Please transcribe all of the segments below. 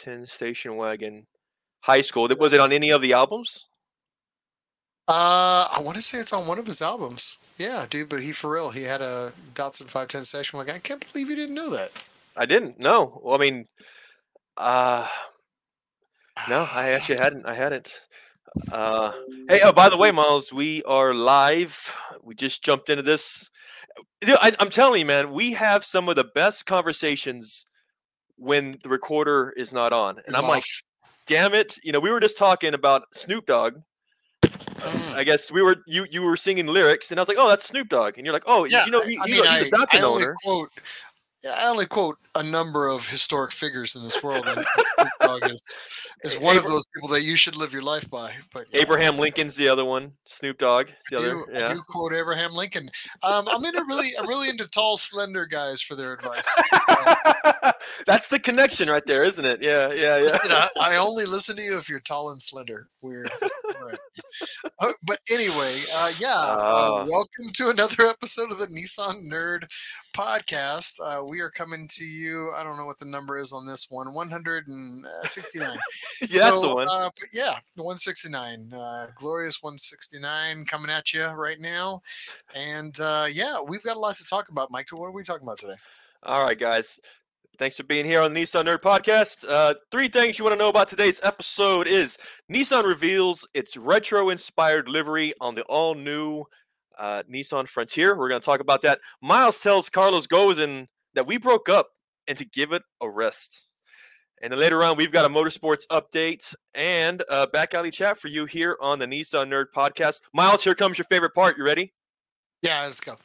510 station wagon high school. Was it on any of the albums? Uh, I want to say it's on one of his albums. Yeah, dude, but he for real, he had a Datsun 510 station wagon. I can't believe you didn't know that. I didn't. No. Well, I mean, uh, no, I actually hadn't. I hadn't. Uh, hey, oh, by the way, Miles, we are live. We just jumped into this. I, I'm telling you, man, we have some of the best conversations when the recorder is not on, and It's I'm like, damn it! You know, we were just talking about Snoop Dogg. Mm. I guess we were you you were singing lyrics, and I was like, oh, that's Snoop Dogg, and you're like, oh, Yeah, you know, he, I he- mean, he's a I, Datsun I only owner. quote, yeah, I only quote a number of historic figures in this world, and Snoop Dogg is, is one of those people that you should live your life by. But yeah, Abraham Lincoln's the other one. Snoop Dogg, the I other. do, I Yeah. do quote Abraham Lincoln. Um, I'm into really, I'm really into tall, slender guys for their advice. That's the connection right there, isn't it? Yeah, yeah, yeah. You know, I only listen to you if you're tall and slender. Weird. All right. Uh, but anyway, uh, yeah. Uh, Ah. welcome to another episode of the Nissan Nerd Podcast. Uh, we are coming to you. I don't know what the number is on this one. 169. yeah, that's the one. Uh, yeah, 169. Uh, glorious 169 coming at you right now. And uh, yeah, we've got a lot to talk about, Mike. What are we talking about today? All right, guys. Thanks for being here on the Nissan Nerd Podcast. Uh, three things you want to know about today's episode is Nissan reveals its retro-inspired livery on the all-new uh, Nissan Frontier. We're going to talk about that. Miles tells Carlos Ghosn that we broke up and to give it a rest. And then later on, we've got a motorsports update and a back alley chat for you here on the Nissan Nerd Podcast. Miles, here comes your favorite part. You ready? Yeah, let's go.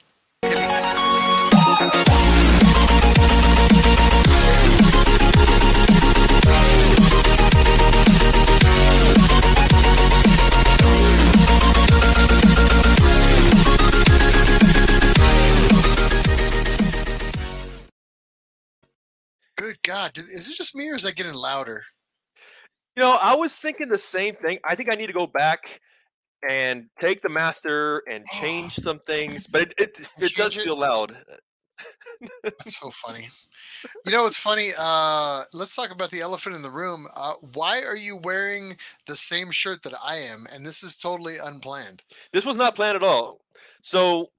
Good God. Is it just me or is that getting louder? You know, I was thinking the same thing. I think I need to go back and take the master and change some things, but it it, it does feel loud. That's so funny. You know, it's funny. Uh, let's talk about the elephant in the room. Uh, why are you wearing the same shirt that I am? And this is totally unplanned. This was not planned at all. So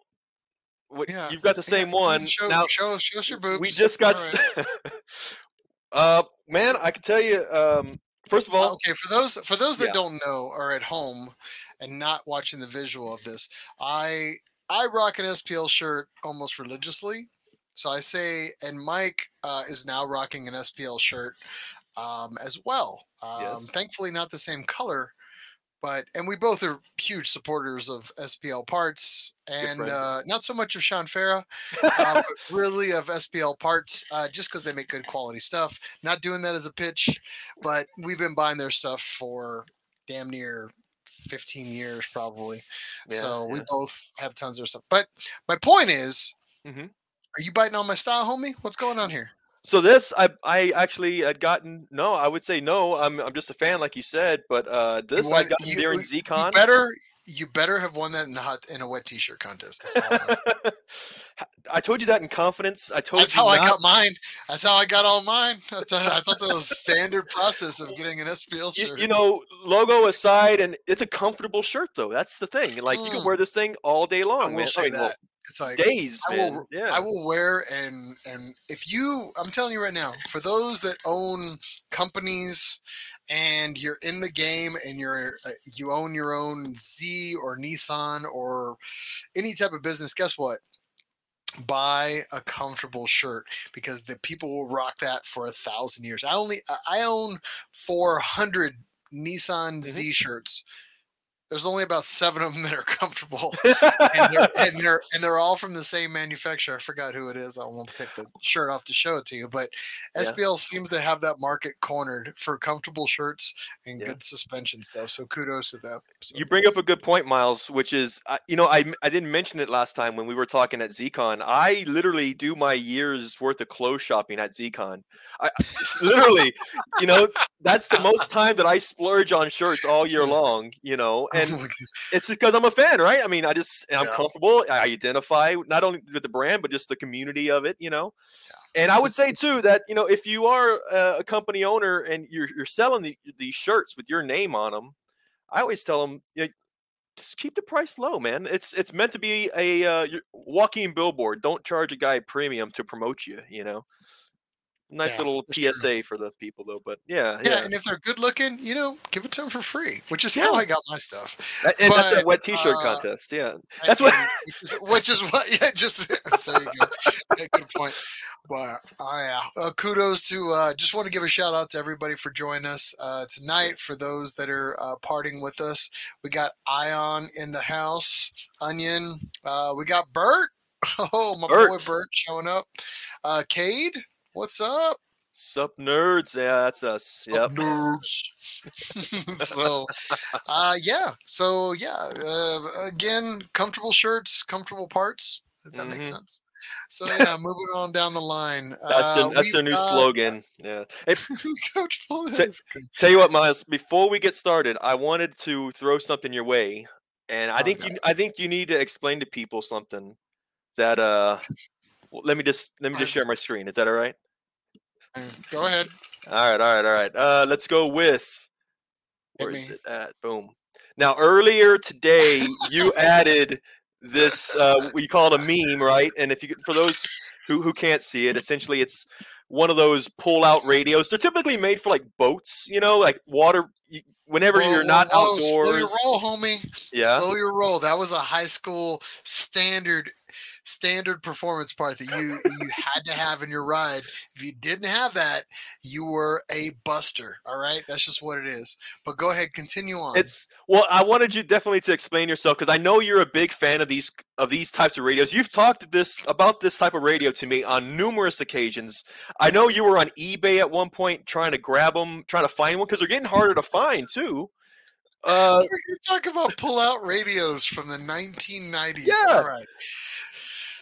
what, Yeah, you've got the same ahead one. Show, now show, show us your boobs. we just got. Right. uh, man, I can tell you. Um, first of all, Okay, for those for those that Yeah. don't know or at home and not watching the visual of this, I I rock an SPL shirt almost religiously. So I say, and Mike uh, is now rocking an SPL shirt um, as well. Um, Yes. Thankfully, not the same color, but and we both are huge supporters of SPL parts, and uh, not so much of Sean Farah, uh, but really of SPL parts, uh, just because they make good quality stuff. Not doing that as a pitch, but we've been buying their stuff for damn near 15 years, probably. Yeah, so we both have tons of stuff. But my point is, Mhm. are you biting on my style, homie? What's going on here? So this, I I actually had gotten no. I would say no. I'm I'm just a fan, like you said. But uh, this I got you- during You ZCon. better, you better have won that in a hot in a wet t-shirt contest. I'm gonna say. I told you that in confidence. I told That's you how I got mine. That's how I got all mine. I thought, I thought that was standard process of getting an SPL shirt. you know, logo aside, and it's a comfortable shirt though. That's the thing. Like you can Mm. wear this thing all day long. I will man. say I mean, well, that. It's like days, I man. will, yeah. I will wear and and if you, I'm telling you right now, for those that own companies and you're in the game and you're uh, you own your own Z or Nissan or any type of business, guess what? Buy a comfortable shirt because the people will rock that for a thousand years. I only I- I own 400 Nissan Z shirts. There's only about seven of them that are comfortable and they're, and they're and they're all from the same manufacturer. I forgot who it is. I won't take the shirt off to show it to you, but Yeah. SPL seems to have that market cornered for comfortable shirts and Yeah. good suspension stuff. So kudos to them. So, You bring up a good point, Miles, which is, you know, I I didn't mention it last time when we were talking at ZCon. I literally do my year's worth of clothes shopping at ZCon. I- literally, you know, that's the most time that I splurge on shirts all year long, you know, and Oh it's because I'm a fan, right? I mean, I just I'm Yeah. comfortable. I identify not only with the brand but just the community of it, you know. And I would say too that you know if you are a, a company owner and you're you're selling the, these shirts with your name on them, I always tell them you know, just keep the price low, man. It's it's meant to be a uh, walking billboard. Don't charge a guy premium to promote you. You know. Nice Yeah, little that's true. PSA for the people though, but yeah, Yeah, yeah, and if they're good looking, you know, give it to them for free, which is Yeah. how I got my stuff. That- and that's a wet T-shirt uh, contest. Yeah, That's what- which, is, what, yeah, just there you go. Yeah, good point. But oh yeah, uh, kudos to. Uh, just want to give a shout out to everybody for joining us uh, tonight. For those that are uh, parting with us, we got Ion in the house, Onion. Uh, we got Bert. Oh, my boy Bert. Bert showing up. Uh, Cade, what's up? sup nerds. Yeah, that's us. Yep. nerds. so, uh, yeah. So, yeah. Uh, again, comfortable shirts, comfortable parts. If that makes Mhm. sense. So, yeah, moving on down the line. That's uh, that's their new got- slogan. Yeah. Hey. Say- that's. Tell you what, Miles. Before we get started, I wanted to throw something your way, and I Oh, think God. you I think you need to explain to people something that uh. well, let me just let me just share my screen. Is that all right? Go ahead. All right, all right, all right. Uh, let's go with where is it at? Boom. Now earlier today, you added this. Uh, we call it a meme, right? And if you for those who who can't see it, essentially it's one of those pull-out radios. They're typically made for like boats, you know, like water. Whenever Whoa, you're not whoa, Slow your roll, homie. yeah. Slow your roll. That was a high school standard standard performance part that you you had to have in your ride. If you didn't have that, you were a buster. All right, that's just what it is. But go ahead, continue on. It's well, I wanted you definitely to explain yourself because I know you're a big fan of these of these types of radios. You've talked this about this type of radio to me on numerous occasions. I know you were on eBay at one point trying to grab them, trying to find one because they're getting harder to find too. Uh, We're going to talk about pull-out radios from the 1990s. Yeah. All right.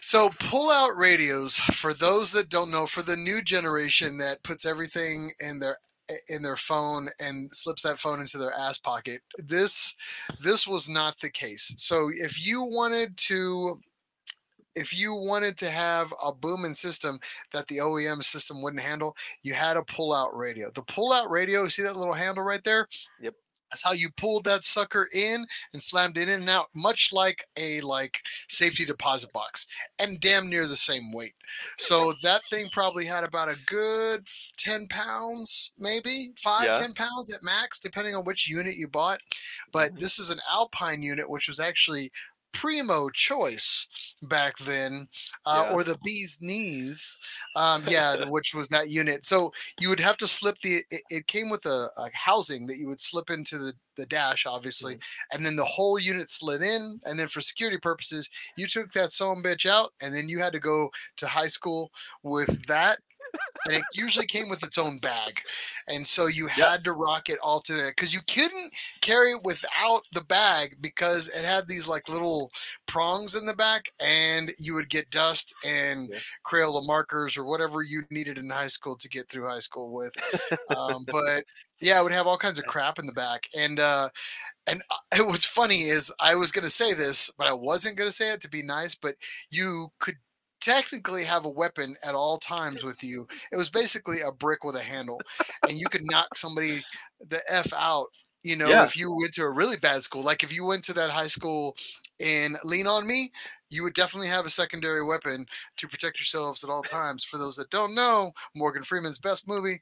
So pull-out radios, for those that don't know, for the new generation that puts everything in their in their phone and slips that phone into their ass pocket. This this was not the case. So if you wanted to if you wanted to have a booming system that the OEM system wouldn't handle, you had a pull-out radio. The pull-out radio, see that little handle right there? Yep. That's how you pulled that sucker in and slammed it in and out, much like a like safety deposit box, and damn near the same weight. So that thing probably had about a good ten pounds, maybe five, Yeah. ten pounds at max, depending on which unit you bought. But Mhm. this is an Alpine unit, which was actually primo choice back then, uh, Yeah. or the bee's knees. Um, yeah, which was that unit. So you would have to slip the. It, it came with a, a housing that you would slip into the the dash, obviously, and then the whole unit slid in. And then for security purposes, you took that son bitch out, and then you had to go to high school with that. And it usually came with its own bag, and so you Yep. had to rock it all to that because you couldn't carry it without the bag because it had these like little prongs in the back, and you would get dust and Yeah. Crayola markers or whatever you needed in high school to get through high school with. Um, but yeah, it would have all kinds of crap in the back, and uh, and uh, what's funny is I was gonna say this, but I wasn't gonna say it to be nice. But you could technically have a weapon at all times with you. It was basically a brick with a handle, and you could knock somebody the f out. You know, Yeah. if you went to a really bad school, like if you went to that high school in Lean on Me, you would definitely have a secondary weapon to protect yourselves at all times. For those that don't know, Morgan Freeman's best movie,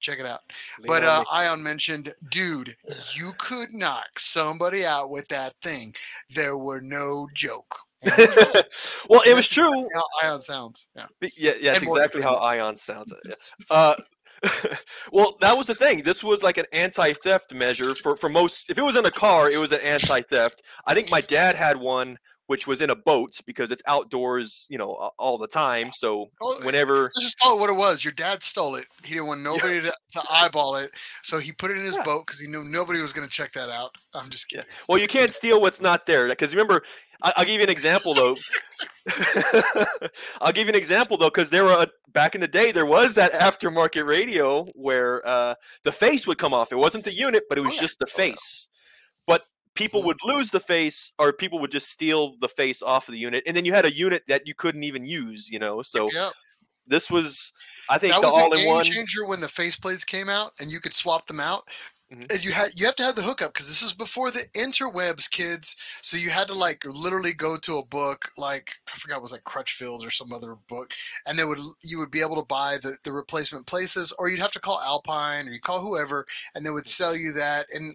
check it out. lean But on uh. Ion mentioned, dude, you could knock somebody out with that thing. There were no joke. And he was right. well, it was true. exactly How Ion sounds. Yeah. Yeah, yeah, that's exactly how Ion sounds. yeah. Uh, well, that was the thing. This was like an anti-theft measure for for most. If it was in a car, it was an anti-theft. I think my dad had one, which was in a boat because it's outdoors, you know, all the time. So whenever, Let's just call it what it was. Your dad stole it. He didn't want nobody to, to eyeball it, so he put it in his Yeah. boat because he knew nobody was going to check that out. I'm just Yeah. kidding. well, you can't steal what's not there because remember, I'll give you an example though. I'll give you an example though, because there were a, back in the day there was that aftermarket radio where uh, the face would come off. It wasn't the unit, but it was Oh, yeah. just the Oh, face. But people Mhm. would lose the face, or people would just steal the face off of the unit, and then you had a unit that you couldn't even use. You know, so Yeah, this was, I think, that the was a game all-in-one. changer when the faceplates came out, and you could swap them out. Mhm. And you had you have to have the hookup because this is before the interwebs, kids. So you had to like literally go to a book like I forgot it was like Crutchfield or some other book, and they would you would be able to buy the the replacement places, or you'd have to call Alpine or you call whoever, and they would sell you that and.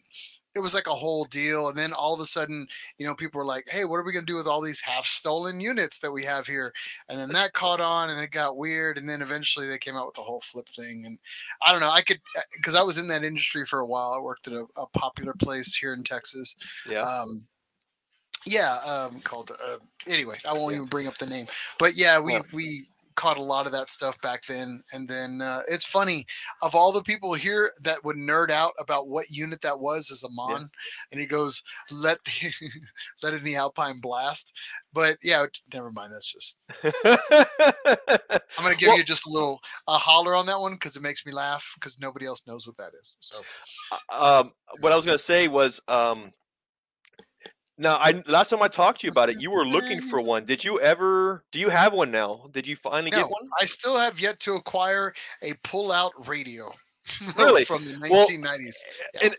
It was like a whole deal, and then all of a sudden, you know, people were like, "Hey, what are we gonna do with all these half-stolen units that we have here?" And then that caught on, and it got weird, and then eventually they came out with the whole flip thing. And I don't know, I could because I was in that industry for a while. I worked at a, a popular place here in Texas. Yeah. Um, yeah, um, called. Uh, anyway, I won't Yeah. even bring up the name, but yeah, we Yeah. we caught a lot of that stuff back then. And then uh, it's funny of all the people here that would nerd out about what unit that was as a mon, and he goes, "Let the, let in the Alpine blast." But yeah, never mind. That's just. I'm gonna give Well- you just a little a holler on that one because it makes me laugh because nobody else knows what that is. So um, what I was gonna say was, um, now I last time I talked to you about it, you were looking for one. Did you ever? Do you have one now? Did you finally no, get one? I still have yet to acquire a pull-out radio. Really? from the Well, 1990s. Yeah. And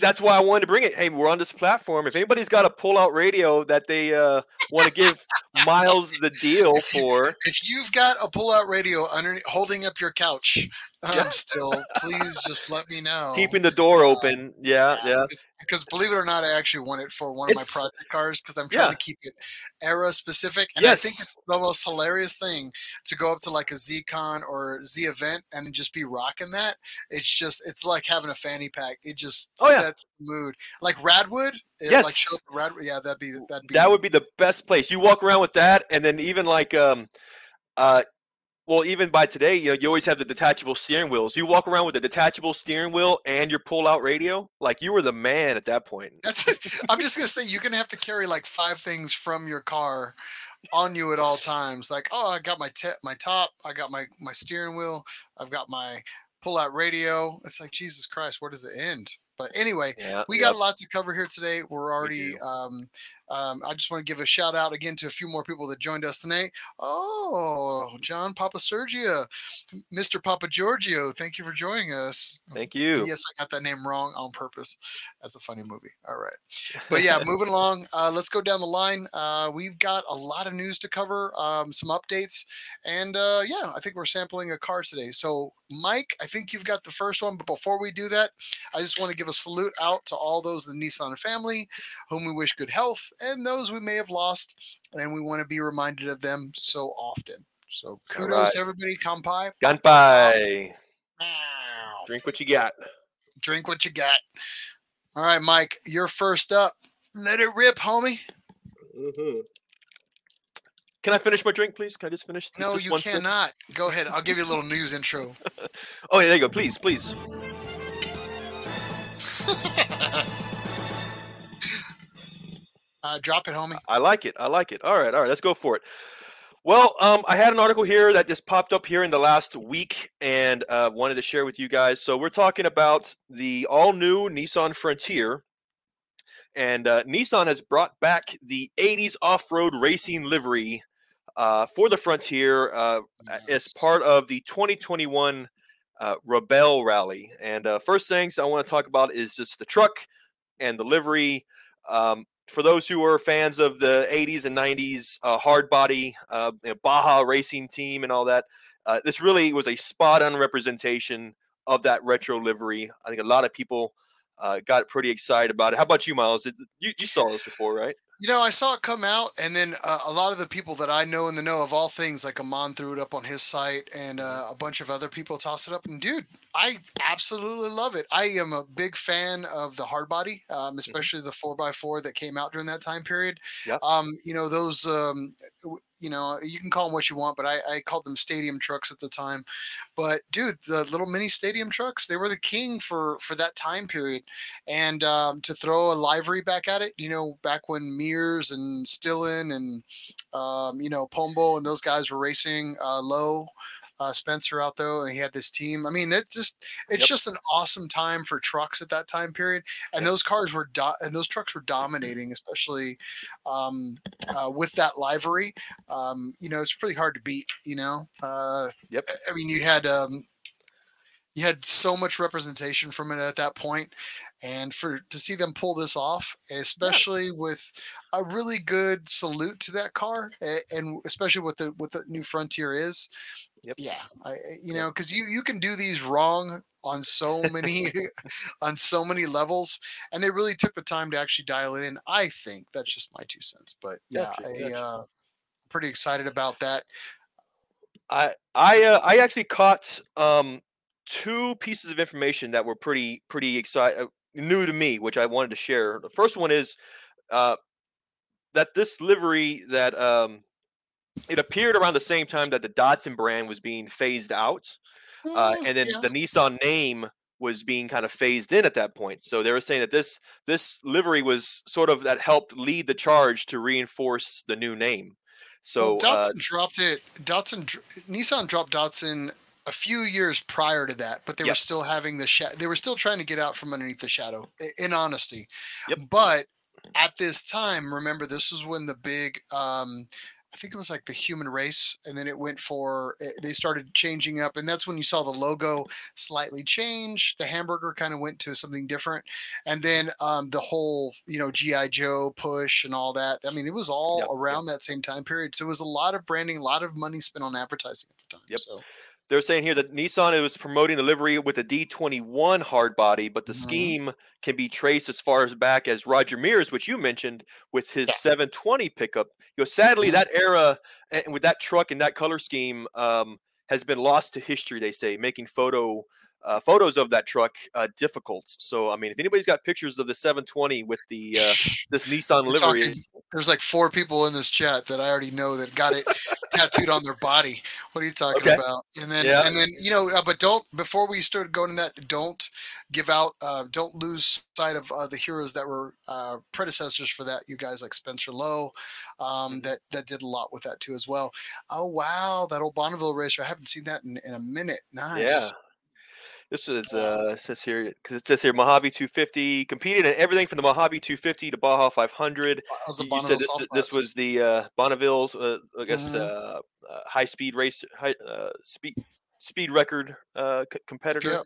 that's why I wanted to bring it. Hey, we're on this platform. If anybody's got a pull-out radio that they uh, want to give Miles the deal for, If you've got a pull-out radio under holding up your couch, Yeah. still, please just let me know. keeping the door open, yeah, yeah. Because believe it or not, I actually want it for one of my project cars because I'm trying yeah. to keep it era specific. And I think it's the most hilarious thing to go up to like a ZCon or Z event and just be rocking that. It's just it's like having a fanny pack. It just Oh, yeah. sets the mood. Like Radwood. it, Like Yes. show Radwood. Yeah, that'd be that'd be That would be the best place. You walk around with that, and then even like, um, uh, well, even by today, you know, you always have the detachable steering wheels. You walk around with a detachable steering wheel and your pull-out radio. Like you were the man at that point. That's it. I'm just gonna say you're gonna have to carry like five things from your car on you at all times. Like, oh, I got my te- my top, I got my my steering wheel, I've got my pull out radio. It's like Jesus Christ, where does it end? But anyway, Yeah, we yeah. got lots lot to cover here today. We're already. Um, um, I just want to give a shout out again to a few more people that joined us tonight. Oh, John Papa Sergio, Mr. Papa Giorgio, thank you for joining us. Thank you. Yes, I got that name wrong on purpose. That's a funny movie. All right. But yeah, moving along. Uh, let's go down the line. Uh, we've got a lot of news to cover, um, some updates, and uh, yeah, I think we're sampling a car today. So, Mike, I think you've got the first one. But before we do that, I just want to give a salute out to all those in the Nissan family, whom we wish good health, and those we may have lost, and we want to be reminded of them so often. So, kudos, right. everybody. Kampai. Ganpai. Meow. Drink what you got. drink what you got. All right, Mike, you're first up. Let it rip, homie. Mhm. Can I finish my drink, please? Can I just finish? No, just you one sip? cannot. Go ahead. I'll give you a little news intro. Oh, yeah, there you go. Please, please. uh, drop it, homie. I like it. I like it. All right, all right. Let's go for it. Well, um, I had an article here that just popped up here in the last week, and uh, wanted to share with you guys. So we're talking about the all-new Nissan Frontier, and uh, Nissan has brought back the '80s off-road racing livery uh, for the Frontier uh, as part of the 2021 uh, Rebelle Rally. And uh, first things I want to talk about is just the truck and the livery. Um, for those who are fans of the 80s and 90s uh, hard body uh, you know, Baja racing team and all that, uh, this really was a spot on representation of that retro livery. I think a lot of people uh, got pretty excited about it. How about you, Miles? You, you saw this before, right? You know, I saw it come out, and then uh, a lot of the people that I know in the know of all things, like Amon threw it up on his site, and uh, a bunch of other people tossed it up. And dude, I absolutely love it. I am a big fan of the hard body, um, especially the four x four that came out during that time period. Yep. Um, you know, those um, you know, you can call them what you want, but I, I called them stadium trucks at the time. But dude, the little mini stadium trucks, they were the king for for that time period. And um, to throw a livery back at it, you know, back when Mears and Stillen and um, you know Pombo and those guys were racing uh, low. Uh, Spencer out there, and he had this team. I mean, it just it's yep. just an awesome time for trucks at that time period. And yep. those cars were do- and those trucks were dominating, especially um, uh, with that livery um, you know, it's pretty hard to beat. You know, uh, yep. I mean, you had um, you had so much representation from it at that point, and for to see them pull this off, especially yeah. with a really good salute to that car, and especially what the what the new Frontier is. Yep. Yeah, I, you know, because you you can do these wrong on so many on so many levels and they really took the time to actually dial it in i think that's just my two cents but yeah gotcha, I, gotcha. Uh, pretty excited about that. I I uh, I actually caught um, two pieces of information that were pretty pretty excited uh, new to me, which I wanted to share. The first one is uh, that this livery that um, it appeared around the same time that the Datsun brand was being phased out, uh, mm, and then yeah. the Nissan name was being kind of phased in at that point. So they were saying that this this livery was sort of that helped lead the charge to reinforce the new name. So well, Datsun uh, dropped it. Datsun Nissan dropped Datsun a few years prior to that, but they yep. were still having the shadow. They were still trying to get out from underneath the shadow. In honesty, yep. but at this time, remember this was when the big um, I think it was like the human race, and then it went for eh, they started changing up, and that's when you saw the logo slightly change. The hamburger kind of went to something different, and then um, the whole you know GI Joe push and all that. I mean, it was all yep, around that same time period, so it was a lot of branding, a lot of money spent on advertising at the time. Yep. So they're saying here that Nissan was promoting the livery with a D21 hard body, but the mm-hmm. scheme can be traced as far as back as Roger Mears, which you mentioned with his yeah. 720 pickup. You know, sadly, mm-hmm. that era and with that truck and that color scheme um, has been lost to history. They say making photo uh, photos of that truck uh, difficult. So I mean, if anybody's got pictures of the 720 with the uh, this Nissan livery, talking, there's like four people in this chat that I already know that got it tattooed on their body. What are you talking okay. about? And then yeah. and then you know, uh, but don't before we start going in that, don't give out, uh, don't lose sight of uh, the heroes that were predecessors for that. You guys like Spencer Low, um, mm-hmm. that that did a lot with that too as well. Oh wow, that old Bonneville racer! I haven't seen that in, in a minute. Nice. Yeah. This is uh says here because it says here Mojave 250 competed in everything from the Mojave 250 to Baja 500. You said this, this was the uh, Bonneville's uh, I guess mm-hmm. uh, uh, high speed race high uh, speed speed record uh, c- competitor. Yep.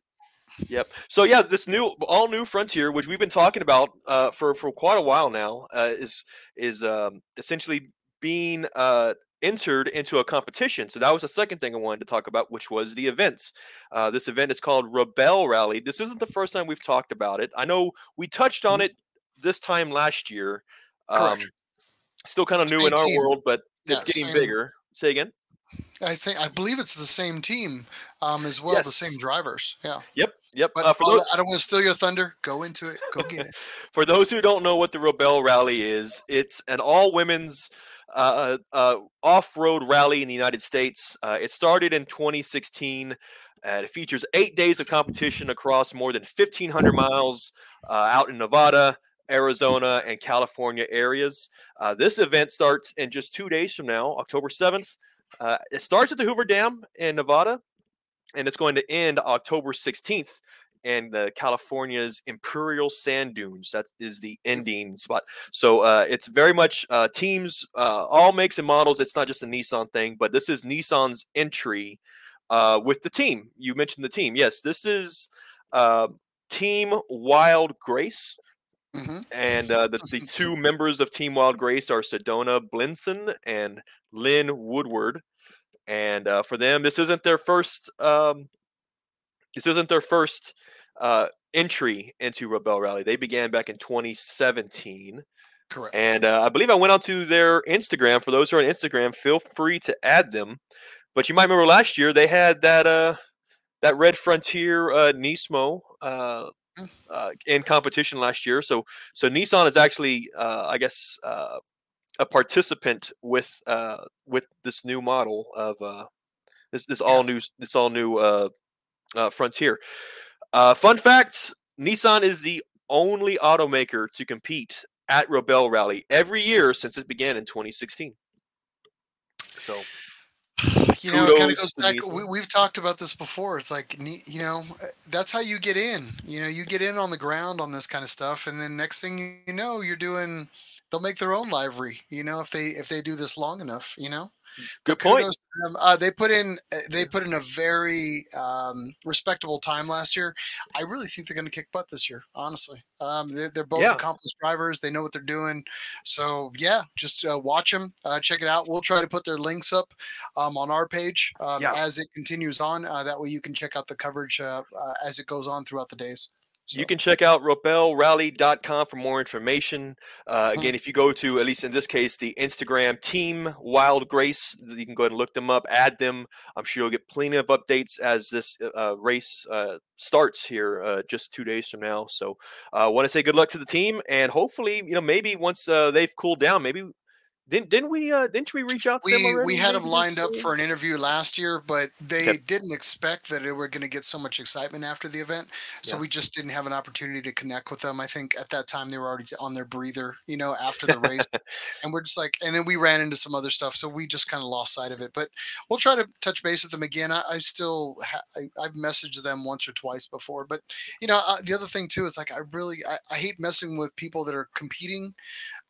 Yep. So yeah, this new all new frontier, which we've been talking about uh, for for quite a while now, uh, is is um, essentially being uh, entered into a competition. So that was the second thing I wanted to talk about, which was the events. Uh, this event is called Rebelle Rally. This isn't the first time we've talked about it. I know we touched on mm-hmm. it this time last year. Um, still kind of new in our team. world, but yeah, it's getting same. bigger. Say again. I think I believe it's the same team um, as well, yes. the same drivers. Yeah. Yep. Yep. But uh, those, I don't want to steal your thunder. Go into it. Go get it. for those who don't know what the Rebelle Rally is, it's an all women's uh, uh, off-road rally in the United States. Uh, it started in 2016. it features eight days of competition across more than 1,500 miles uh, out in Nevada, Arizona, and California areas. Uh, this event starts in just two days from now, October 7th. Uh, it starts at the Hoover Dam in Nevada, and it's going to end October 16th and the California's Imperial Sand Dunes. That is the ending spot. So uh, it's very much uh, teams, uh, all makes and models. It's not just a Nissan thing, but this is Nissan's entry uh, with the team. You mentioned the team. Yes, this is uh, Team Wild Grace. Mm-hmm. And uh, the, the two members of Team Wild Grace are Sedona Blinson and Lyn Woodward. And for them, this isn't their first um, this isn't their first uh, entry into Rebelle Rally. They began back in 2017. Correct. And uh, I believe I went onto their Instagram. For those who are on Instagram, feel free to add them. But you might remember last year they had that uh, that Red Frontier uh, Nismo uh, mm. uh, in competition last year. So so Nissan is actually, uh, I guess, uh, a participant with uh, with this new model of uh, this this all new this all new uh, uh, Frontier. Uh, fun fact: Nissan is the only automaker to compete at Rebelle Rally every year since it began in 2016. So you know, it kind of goes back. We, we've talked about this before. It's like, you know, uh, that's how you get in. You know, you get in on the ground on this kind of stuff, and then next thing you know, you're doing. They'll make their own livery. You know, if they if they do this long enough. You know. good But point. kudos them. Uh, they put in uh, they put in a very um, respectable time last year. I really think they're going to kick butt this year. Honestly, um, they're, they're both Yeah. accomplished drivers. They know what they're doing. So yeah, just uh, watch them, uh, check it out. We'll try to put their links up um, on our page um, Yeah. as it continues on. Uh, that way you can check out the coverage uh, uh, as it goes on throughout the days. You can check out rebellerally.com for more information. Uh, Hmm. again, if you go to, at least in this case, the Instagram team Wild Grace, you can go ahead and look them up, add them. I'm sure you'll get plenty of updates as this uh, race uh, starts here uh, just two days from now. So I want to say good luck to the team. And hopefully, you know, maybe once uh, they've cooled down, maybe. Didn't, didn't we uh, didn't we reach out to them we already? we had them lined up for an interview last year, but they Okay. didn't expect that they were going to get so much excitement after the event. So we just didn't have an opportunity to connect with them. I think at that time they were already on their breather, you know, after the race, and we're just like, and then we ran into some other stuff, so we just kind of lost sight of it. But we'll try to touch base with them again. I, I still ha- I, I've messaged them once or twice before, but you know, uh, the other thing too is like I really I, I hate messing with people that are competing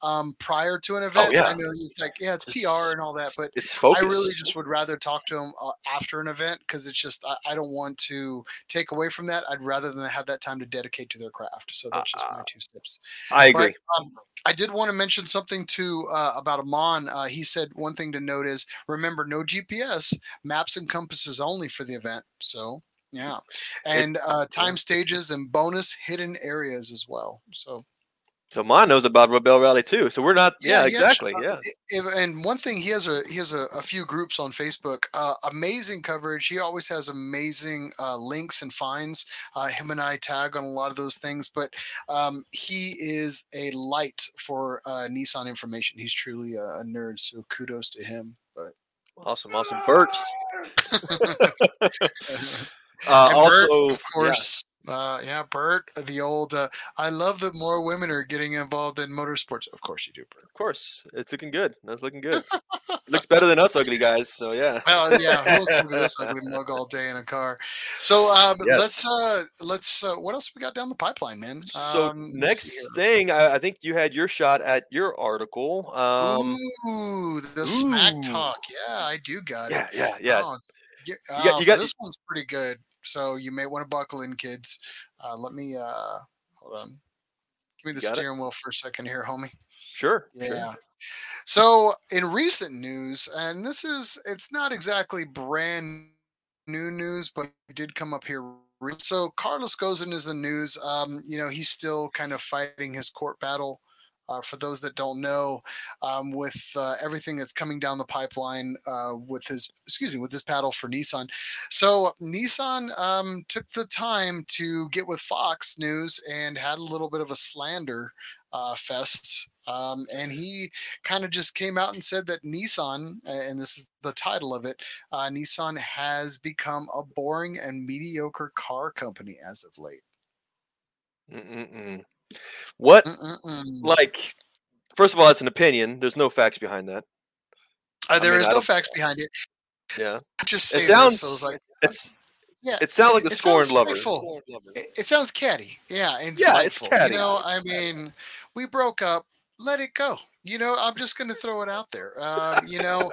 um, prior to an event. Oh, yeah. I know it's like yeah, it's It's- PR and all that, but it's. I really just would rather talk to them uh, after an event because it's just I, I don't want to take away from that. I'd rather than have that time to dedicate to their craft. So that's just my Uh, two steps. I But, agree. um, I did want to mention something too uh, about Amon. Uh, he said one thing to note is remember no GPS, maps and compasses only for the event. So yeah, and uh, time stages and bonus hidden areas as well. So So Mon knows about Rebelle Rally too. So we're not. Yeah, he exactly. uh, Yeah. and one thing he has a he has a, a few groups on Facebook. Uh, amazing coverage. He always has amazing uh, links and finds. Uh, him and I tag on a lot of those things, but um, he is a light for uh, Nissan information. He's truly a, a nerd. So kudos to him. But Awesome, awesome. Bert. Uh, And Bert, also, of course, uh, yeah, Bert, the old. Uh, I love that more women are getting involved in motorsports. Of course you do, Bert. of course, it's looking good. That's looking good. Looks better than us ugly guys. So yeah. Well, yeah, to look at this ugly mug all day in a car? So um, Yes. let's uh, let's uh, what else we got down the pipeline, man? So Um, next thing, I, I think you had your shot at your article. Um, Ooh, the smack talk. Yeah, I do got yeah, it. yeah, yeah. Oh, yeah, You got- oh, you so this one's pretty good. So you may want to buckle in, kids. Uh, let me uh, hold on. Give me the Got it? steering wheel for a second here, homie. Sure. sure. Yeah. So in recent news, and this is it's not exactly brand new news, but it did come up here. So Carlos Ghosn is the news. Um, you know, he's still kind of fighting his court battle. Uh, for those that don't know, um, with uh, everything that's coming down the pipeline uh, with his, excuse me, with this battle for Nissan. So Nissan um, took the time to get with Fox News and had a little bit of a slander uh, fest. Um, and he kind of just came out and said that Nissan, and this is the title of it, uh, Nissan has become a boring and mediocre car company as of late. Mm-mm-mm. What? Mm-mm-mm. Like, first of all, it's an opinion. There's no facts behind that. Uh, there mean, is I no facts behind it. Yeah. I just say It sounds. this, so it's like, it's. yeah, It sounds like a scorned lover. it, it sounds catty. Yeah, and Yeah, it's spiteful. catty. You know, I mean, we broke up. Let it go. You know, I'm just going to throw it out there. Um, you know,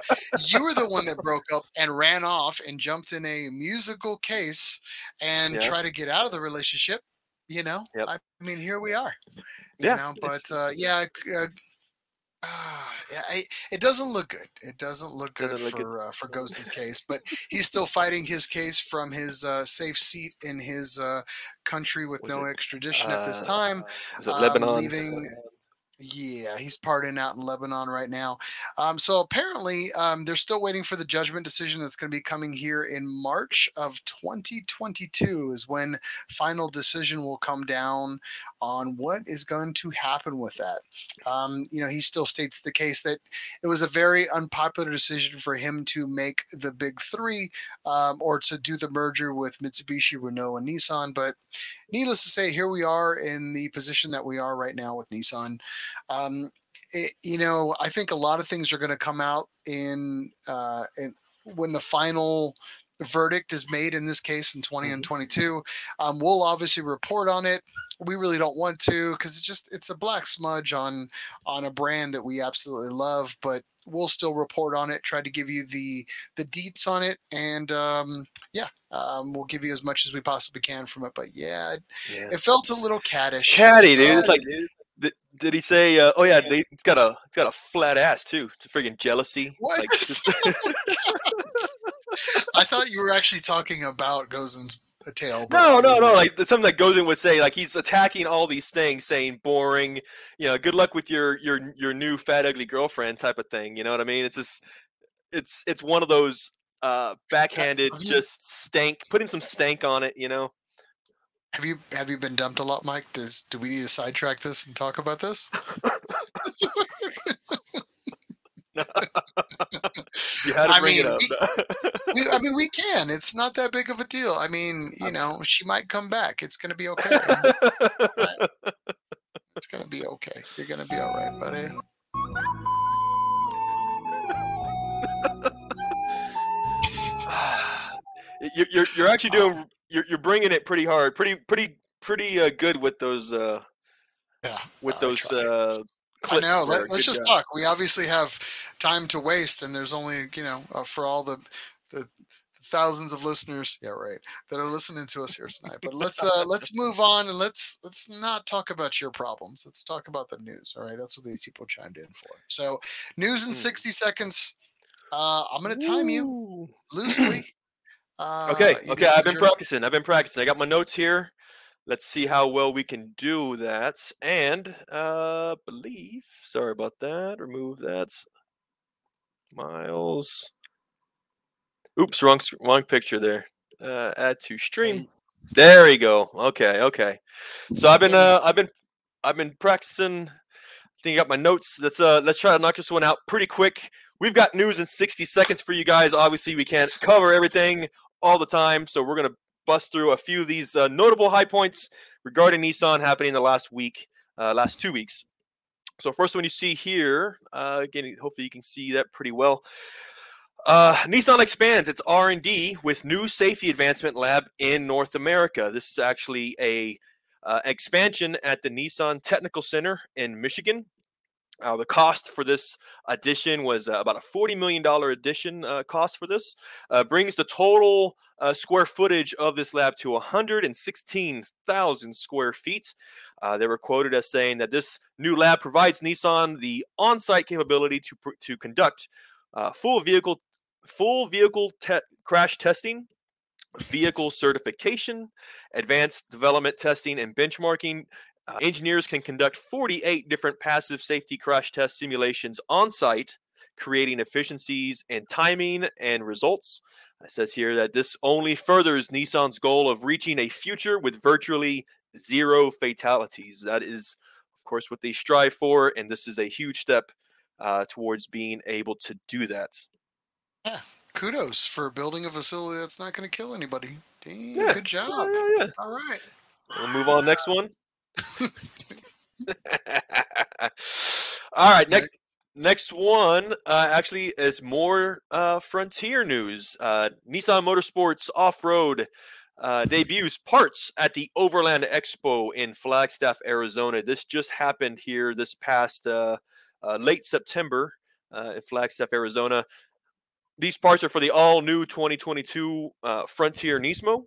you were the one that broke up and ran off and jumped in a musical case and Yeah. try to get out of the relationship. You know, Yep. I mean, here we are. You Yeah, know, but uh, yeah, uh, ah, yeah, I, it doesn't look good. It doesn't look good Doesn't look good. for uh, for Ghosn's case, but he's still fighting his case from his uh, safe seat in his uh, country with Was no it, extradition at this Uh, time. Is it Lebanon? leaving- Yeah, he's partying out in Lebanon right now. Um, so apparently, um, they're still waiting for the judgment decision that's going to be coming here in March of 2022 is when final decision will come down on what is going to happen with that. Um, you know, he still states the case that it was a very unpopular decision for him to make the big three um, or to do the merger with Mitsubishi, Renault, and Nissan. But needless to say, here we are in the position that we are right now with Nissan. Um, it, you know, I think a lot of things are going to come out in, uh, in when the final verdict is made in this case in 20 and mm-hmm. 22. Um, we'll obviously report on it. We really don't want to because it's just it's a black smudge on on a brand that we absolutely love, but we'll still report on it. Try to give you the the deets on it, and um, yeah, um, we'll give you as much as we possibly can from it. But yeah, yeah. it felt a little caddish. caddy dude. It's like did, did he say? Uh, oh yeah, they, it's got a it's got a flat ass too. It's a freaking jealousy. What? Like, just... I thought you were actually talking about Ghosn's tail. No, no, no. Like something that Gozen would say. Like he's attacking all these things, saying boring. You know, good luck with your your your new fat ugly girlfriend type of thing. You know what I mean? It's just it's it's one of those uh backhanded, just stank, putting some stank on it. You know. Have you have you been dumped a lot, Mike? Does do we need to sidetrack this and talk about this? you had to I bring mean, it up. we, we, I mean, we can. It's not that big of a deal. I mean, you know, she might come back. It's gonna be okay. Right? It's gonna be okay. You're gonna be all right, buddy. you're, you're actually doing you're you're bringing it pretty hard, pretty pretty pretty uh, good with those uh yeah with those uh I know. Let, us just job. talk. We obviously have time to waste, and there's only you know uh, for all the the thousands of listeners yeah right that are listening to us here tonight but let's uh let's move on and let's let's not talk about your problems let's talk about the news all right that's what these people chimed in for so news in hmm. 60 seconds uh i'm gonna time Ooh. you loosely uh, okay, okay. I've been practicing. I've been practicing. I got my notes here. Let's see how well we can do that. And uh believe. Sorry about that. Remove that. Miles. Oops, wrong wrong picture there. Uh, add to stream. There we go. Okay, okay. So I've been uh I've been I've been practicing. I think I got my notes. Let's uh let's try to knock this one out pretty quick. We've got news in 60 seconds for you guys. Obviously, we can't cover everything all the time. So we're going to bust through a few of these uh, notable high points regarding Nissan happening in the last week, uh, last two weeks. So first one you see here, uh, again, hopefully you can see that pretty well. Uh, Nissan expands its R&D with new safety advancement lab in North America. This is actually a uh, expansion at the Nissan Technical Center in Michigan. Uh, the cost for this addition was uh, about a $40 million addition uh, cost for this. Uh, brings the total uh, square footage of this lab to 116,000 square feet. Uh, they were quoted as saying that this new lab provides Nissan the on-site capability to, to conduct full vehicle full vehicle te- crash testing, vehicle certification, advanced development testing and benchmarking, uh, engineers can conduct 48 different passive safety crash test simulations on site, creating efficiencies and timing and results. It says here that this only furthers Nissan's goal of reaching a future with virtually zero fatalities. That is, of course, what they strive for, and this is a huge step uh, towards being able to do that. Yeah, kudos for building a facility that's not going to kill anybody. Dang, yeah. Good job. Yeah, yeah, All right. We'll move on next one. All right, next next one uh, actually is more uh, frontier news. Uh, Nissan Motorsports Off Road uh, debuts parts at the Overland Expo in Flagstaff, Arizona. This just happened here this past uh, uh, late September in Flagstaff, Arizona. These parts are for the all new 2022 Frontier Nismo.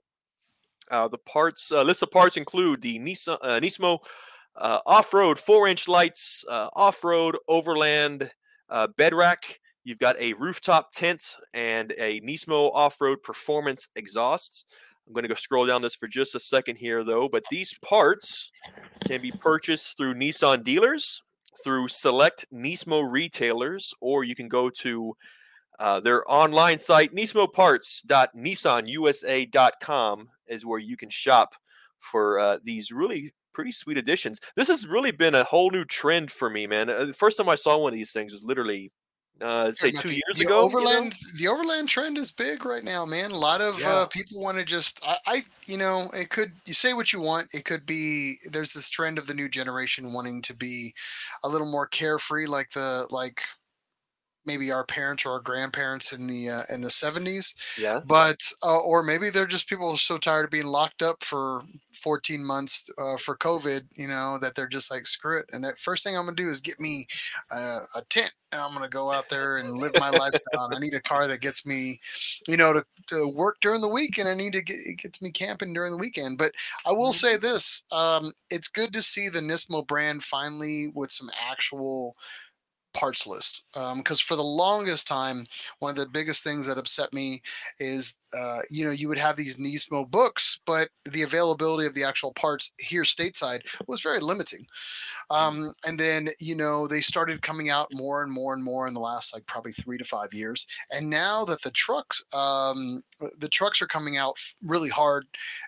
Uh, the parts uh, list of parts include the Nissan, uh, Nismo uh, off-road four-inch lights, off-road overland bed rack. You've got a rooftop tent and a Nismo off-road performance exhausts. I'm going to go scroll down this for just a second here, though. But these parts can be purchased through Nissan dealers through select Nismo retailers, or you can go to uh, their online site, nismoparts.nissanusa.com, is where you can shop for uh, these really pretty sweet additions. This has really been a whole new trend for me, man. Uh, the first time I saw one of these things was literally uh, say two the, years the ago. Overland, you know? the overland trend is big right now, man. A lot of Yeah. uh, people want to just, I, I, you know, it could. You say what you want. It could be. There's this trend of the new generation wanting to be a little more carefree, like the like maybe our parents or our grandparents in the uh, in the 70s Yeah. but uh, or maybe they're just people so tired of being locked up for 14 months uh, for covid you know that they're just like screw it and the first thing i'm gonna do is get me uh, a tent and i'm gonna go out there and live my lifestyle i need a car that gets me you know to, to work during the week and i need to get it gets me camping during the weekend but i will say this um, it's good to see the nismo brand finally with some actual parts list because for the longest time one of the biggest things that upset me is uh, you know you would have these nismo books but the availability of the actual parts here stateside was very limiting. Um, and then you know they started coming out more and more and more in the last like probably three to five years. And now that the trucks um, the trucks are coming out really hard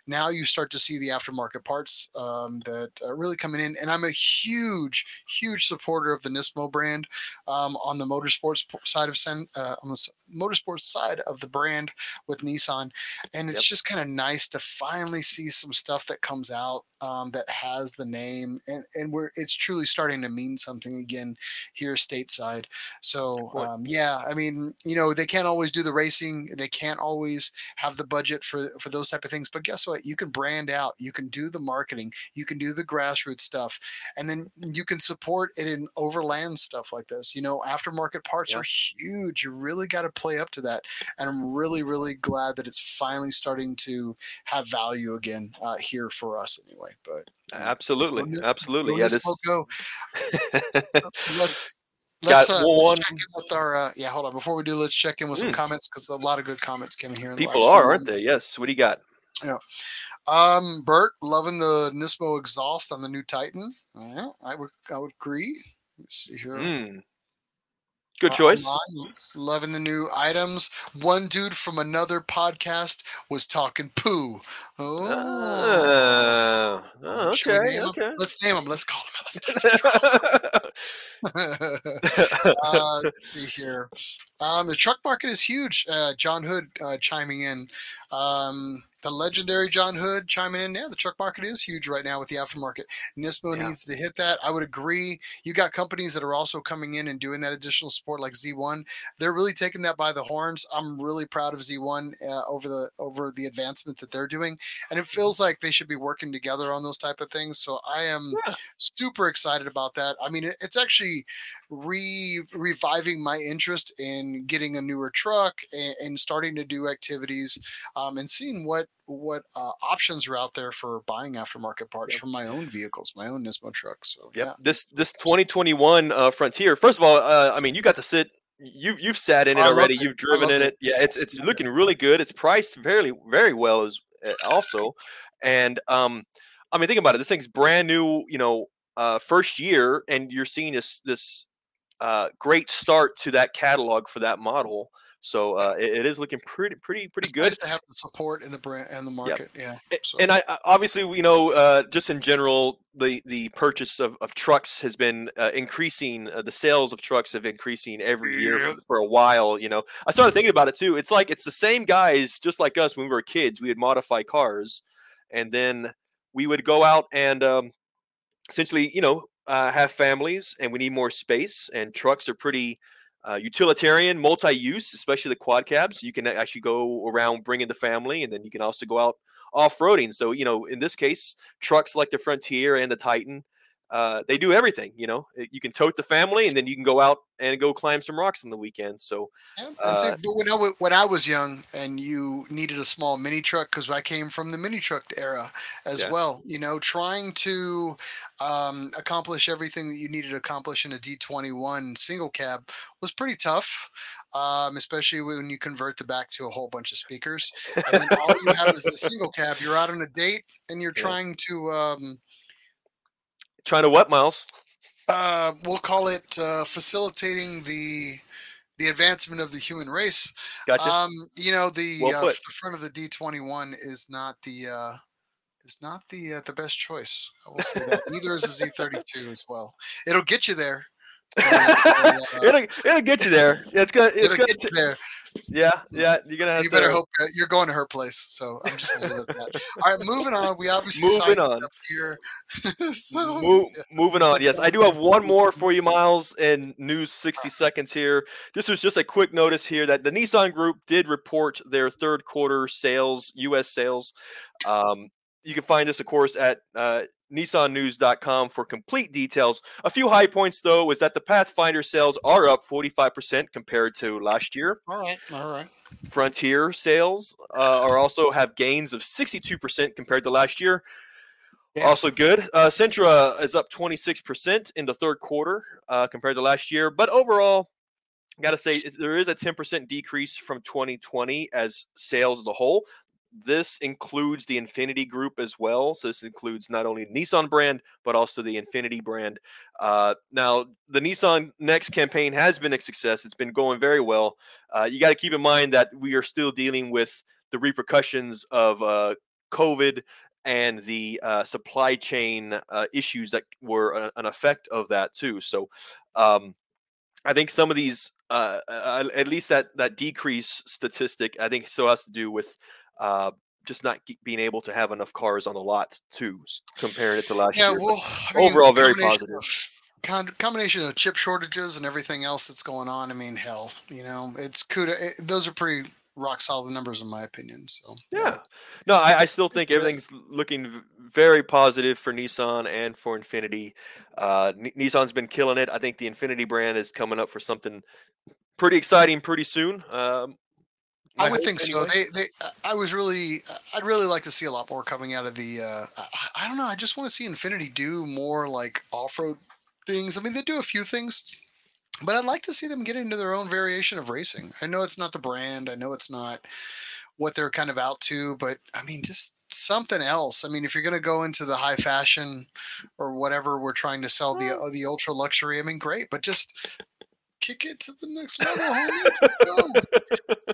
now you start to see the aftermarket parts um, that are really coming in. And i'm a huge huge supporter of the nismo brand um, on the motorsports side of Sen, uh, on the motorsports side of the brand with Nissan, and it's Yep. just kind of nice to finally see some stuff that comes out um, that has the name and and where it's truly starting to mean something again here stateside. So um, yeah, I mean you know they can't always do the racing, they can't always have the budget for for those type of things, but guess what? You can brand out, you can do the marketing, you can do the grassroots stuff, and then you can support it in overland stuff like this. You know, aftermarket parts Yeah. are huge. You really got to play up to that, and I'm really, really glad that it's finally starting to have value again uh, here for us, anyway. But yeah. Absolutely. Absolutely. go Yeah. This. Nismo, go. Let's let's, uh, one- let's check in with our uh, yeah. Hold on, before we do, let's check in with some Mm. comments because a lot of good comments came in here. People are, aren't they? Yes. What do you got? Yeah. Um, Bert, loving the Nismo exhaust on the new Titan. Yeah, I would I would agree. Let's see here. Mm. Good Uh, choice. loving the new items. One dude from another podcast was talking poo. Oh, Ah, oh, okay. 'em? Okay. Let's name him. Let's call him. Let's, uh, let's see here. Um, the truck market is huge. Uh, John Hood uh, chiming in. Um, the legendary John Hood chiming in. Yeah, the truck market is huge right now with the aftermarket. Nismo Yeah. needs to hit that. I would agree. You got companies that are also coming in and doing that additional support, like Z1. They're really taking that by the horns. I'm really proud of Z1 uh, over the over the advancement that they're doing, and it feels like they should be working together on those type of things. So I am Yeah. super excited about that. I mean, it, it's actually re reviving my interest in getting a newer truck and, and starting to do activities um, and seeing what what uh, options are out there for buying aftermarket parts Yep. for my own vehicles, my own Nismo trucks. So Yep. yeah, This this 2021 uh, Frontier. First of all, uh, I mean, you got to sit. You've you've sat in it I already. You've driven in it. it. Yeah, it's it's Loved looking really good. It's priced fairly very well as uh, also, and um, I mean, think about it. This thing's brand new. You know, uh, first year, and you're seeing this this uh, great start to that catalog for that model. So uh, it, it is looking pretty pretty pretty it's good. nice to have the support in the brand and the market. Yeah, so. And I obviously you know uh, just in general the the purchase of, of trucks has been uh, increasing. Uh, the sales of trucks have increasing every year for, for a while. You know, I started thinking about it too. It's like it's the same guys, just like us when we were kids. We would modify cars, and then we would go out and um, essentially, you know, uh, have families, and we need more space. And trucks are pretty uh, utilitarian, multi-use, especially the quad cabs. You can actually go around bringing the family, and then you can also go out off-roading. So, you know, in this case, trucks like the Frontier and the Titan, uh, they do everything. You know, Uh, you can tote the family, and then you can go out and go climb some rocks on the weekend. So, Uh. But when I, when I was young and you needed a small mini truck, because I came from the mini truck era as Yeah. well, you know, trying to um, accomplish everything that you needed to accomplish in a D21 single cab was pretty tough, um, especially when you convert the back to a whole bunch of speakers. And then all you have is the single cab. You're out on a date and you're Yeah. trying to. Um, trying to what, Miles? Uh, we'll call it uh, facilitating the the advancement of the human race. Gotcha. Um, you know, the Well uh, the front of the D21 is not the uh, is not the uh, the best choice. I will say that. Neither is the Z32 as well. It'll get you there. it'll, uh, it'll, it'll get you there. It's gonna. It's it'll gonna. get you t- there. Yeah, yeah. You're gonna have You to. better hope uh, you're going to her place. So I'm just gonna leave that. All right, moving on. We obviously Moving signed on. up here. so, Mo- moving on. Yes, I do have one more for you, Miles, in news 60 seconds here. This was just a quick notice here that the Nissan Group did report their third quarter sales, U.S. sales. Um, you can find this, of course, at uh, nissannews.com for complete details. A few high points, though, is that the Pathfinder sales are up 45% compared to last year. all right, all right. Frontier sales uh, are also have gains of 62% compared to last year. Yeah. Also good. Uh, Sentra is up 26% in the third quarter uh, compared to last year. But overall, got to say there is a 10% decrease from 2020 as sales as a whole. This includes the Infiniti Group as well. So this includes not only Nissan brand but also the Infiniti brand. Uh, now the Nissan Next campaign has been a success. It's been going very well. Uh, you got to keep in mind that we are still dealing with the repercussions of uh, COVID and the uh, supply chain uh, issues that were an effect of that too. So, um, I think some of these, uh, at least that that decrease statistic, I think still has to do with uh, just not being able to have enough cars on the lot too, s- comparing it to last Yeah, year. Well, I mean, overall, very positive. of- combination of chip shortages and everything else that's going on. I mean, hell, you know, it's kuda. It, those are pretty rock solid numbers in my opinion. So Yeah. No, I, I still think everything's looking very positive for Nissan and for Infiniti. Uh, Ni- Nissan's been killing it. I think the Infiniti brand is coming up for something pretty exciting pretty soon. Um, I would think so. They, they, I was really, I'd really like to see a lot more coming out of the. Uh, I, I don't know. I just want to see Infiniti do more like off-road things. I mean, they do a few things, but I'd like to see them get into their own variation of racing. I know it's not the brand. I know it's not what they're kind of out to, but I mean, just something else. I mean, if you're going to go into the high fashion or whatever we're trying to sell the uh, the ultra luxury, I mean, great, but just kick it to the next level. Go,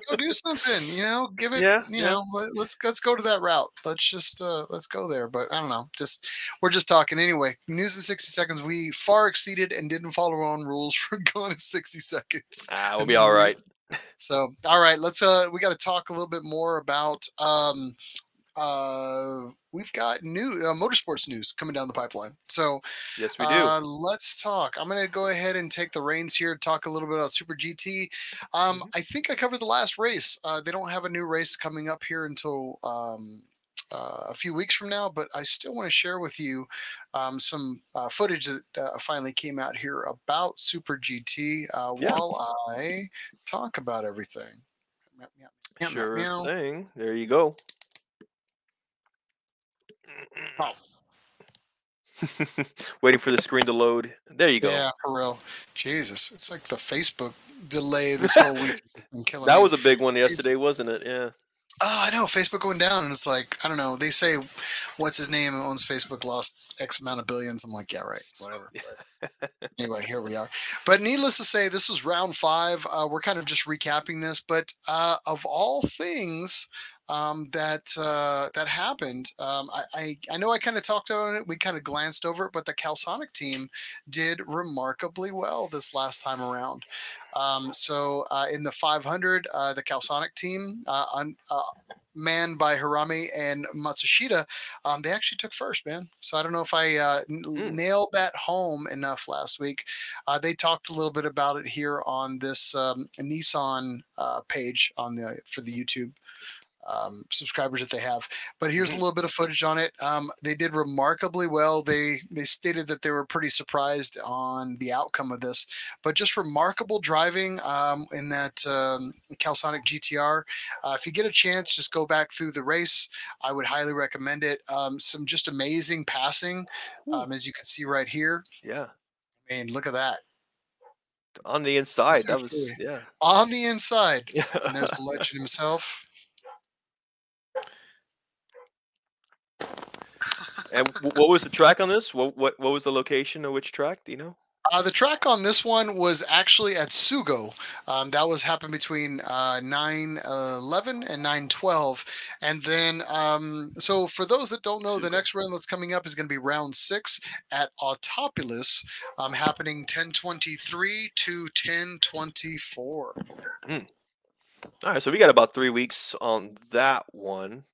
go do something, you know, give it, Yeah, you yeah. know, let, let's let's go to that route. Let's just uh let's go there. But I don't know, just we're just talking anyway. News in 60 seconds. We far exceeded and didn't follow our own rules for going in 60 seconds. Ah, we'll be all right. So, all right, let's uh we got to talk a little bit more about um uh we've got new uh, motorsports news coming down the pipeline. So, Yes, we do. uh, let's talk. I'm going to go ahead and take the reins here. Talk a little bit about Super GT. Um, Mhm. I think I covered the last race. Uh, they don't have a new race coming up here until um, uh, a few weeks from now, but I still want to share with you um, some uh, footage that uh, finally came out here about Super GT uh, Yeah. while I talk about everything. Sure thing. There you go. Oh. Waiting for the screen to load. There you go. Yeah, for real. Jesus, it's like the Facebook delay this whole week. killing That me. was a big one yesterday, wasn't it? Yeah. Oh, I know. Facebook going down, and it's like I don't know. They say, "What's his name?" owns Facebook lost X amount of billions. I'm like, yeah, right, whatever. anyway, here we are. But needless to say, this was round five. Uh, we're kind of just recapping this, but uh, of all things um, that uh, that happened, um, I, I I know I kind of talked on it. We kind of glanced over it, but the Calsonic team did remarkably well this last time around. Um, so uh, in the 500, uh, the Calsonic team, uh, un, uh, manned by Hiramine and Matsushita, um, they actually took first, man. So I don't know if I uh, n- Mm. nailed that home enough last week. Uh, they talked a little bit about it here on this um, Nissan uh, page on the for the YouTube um, subscribers that they have. But here's a little bit of footage on it. Um, they did remarkably well. They they stated that they were pretty surprised on the outcome of this, but just remarkable driving um, in that um, Calsonic GTR. Uh, if you get a chance, just go back through the race. I would highly recommend it. Um, some just amazing passing, um, as you can see right here. Yeah. I mean, look at that On the inside. That was yeah. on the inside. Yeah. And there's the legend himself. And what was the track on this? What what what was the location of which track? Do you know? Uh, the track on this one was actually at Sugo. Um, that was happened between uh, 9 11 and 9 12. And then, um, so for those that don't know, the next round that's coming up is going to be round six at Autopolis, um, happening 1023 to 1024. All right, so we got about three weeks on that one.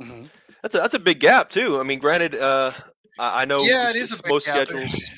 Mhm. That's a that's a big gap too. I mean, granted, uh, I, I know Yeah, it is a big most gap. schedules.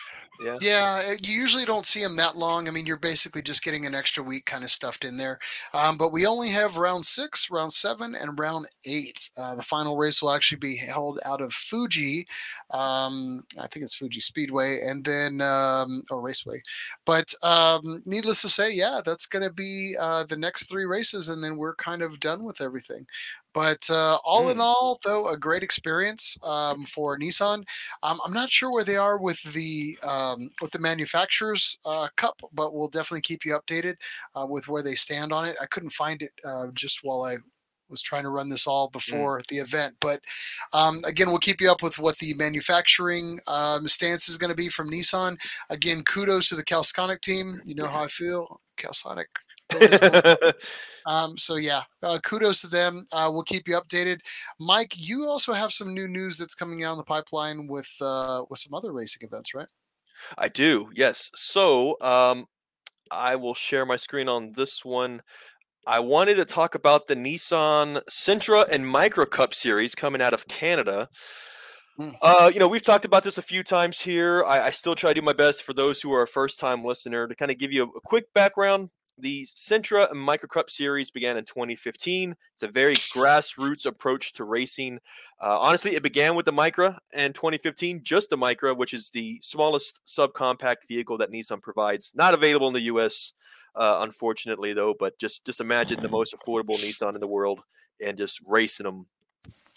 Yeah. Yeah, uh, you usually don't see them that long. I mean, you're basically just getting an extra week kind of stuffed in there. Um, but we only have round six, round seven, and round eight. Uh, the final race will actually be held out of Fuji. Um, I think it's Fuji Speedway, and then um, or Raceway. But um, needless to say, yeah, that's going to be uh, the next three races, and then we're kind of done with everything. But uh, all in Mm. all, though, a great experience um, for Nissan. Um, I'm not sure where they are with the um, with the manufacturers uh, cup, but we'll definitely keep you updated uh, with where they stand on it. I couldn't find it uh, just while I was trying to run this all before the event, but um, again, we'll keep you up with what the manufacturing um, stance is going to be from Nissan. Again, kudos to the Calsonic team. You know how I feel, Calsonic. Um, so yeah, uh, kudos to them. Uh, we'll keep you updated. Mike, you also have some new news that's coming out in the pipeline with uh, with some other racing events, right? I do, yes. So, um, I will share my screen on this one. I wanted to talk about the Nissan Sentra and Micra Cup series coming out of Canada. Mm. Uh, you know, we've talked about this a few times here. I, I still try to do my best for those who are a first time listener to kind of give you a, a quick background. The Sentra and Micra Cup series began in 2015. It's a very grassroots approach to racing. Uh, honestly, it began with the Micra and 2015, just the Micra, which is the smallest subcompact vehicle that Nissan provides. Not available in the U.S., uh, unfortunately, though. But just just imagine the most affordable Nissan in the world and just racing them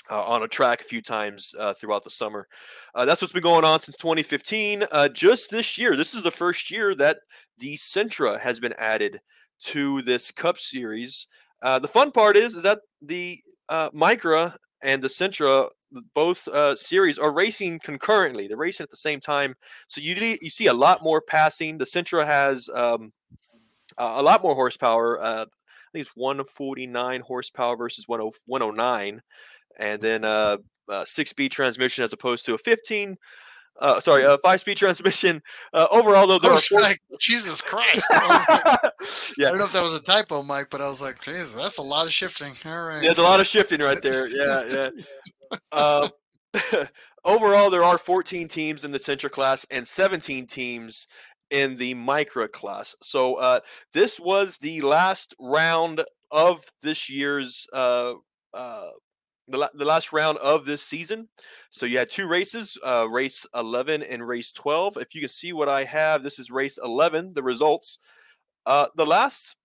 uh, on a track a few times uh, throughout the summer. Uh, that's what's been going on since 2015. Uh, just this year, this is the first year that the Sentra has been added to this Cup series. Uh, the fun part is, is that the uh, Micra and the Sentra, both uh, series, are racing concurrently. They're racing at the same time, so you you see a lot more passing. The Sentra has um, uh, a lot more horsepower. Uh, I think it's 149 horsepower versus 10 109 and then uh, uh, six-speed transmission as opposed to a 15. Uh, sorry, a five-speed transmission. Uh, overall, though, there I are was four- like, Jesus Christ! I, like- I don't know if that was a typo, Mike, but I was like, Jesus, that's a lot of shifting. All right. there's a lot of shifting right there. Yeah, yeah. Uh, overall, there are 14 teams in the Sentra class and 17 teams in the Micra class. So uh, this was the last round of this year's uh, uh, the, la- the last round of this season. So you had two races, uh, race 11 and race 12. If you can see what I have, this is race 11, the results. Uh, the last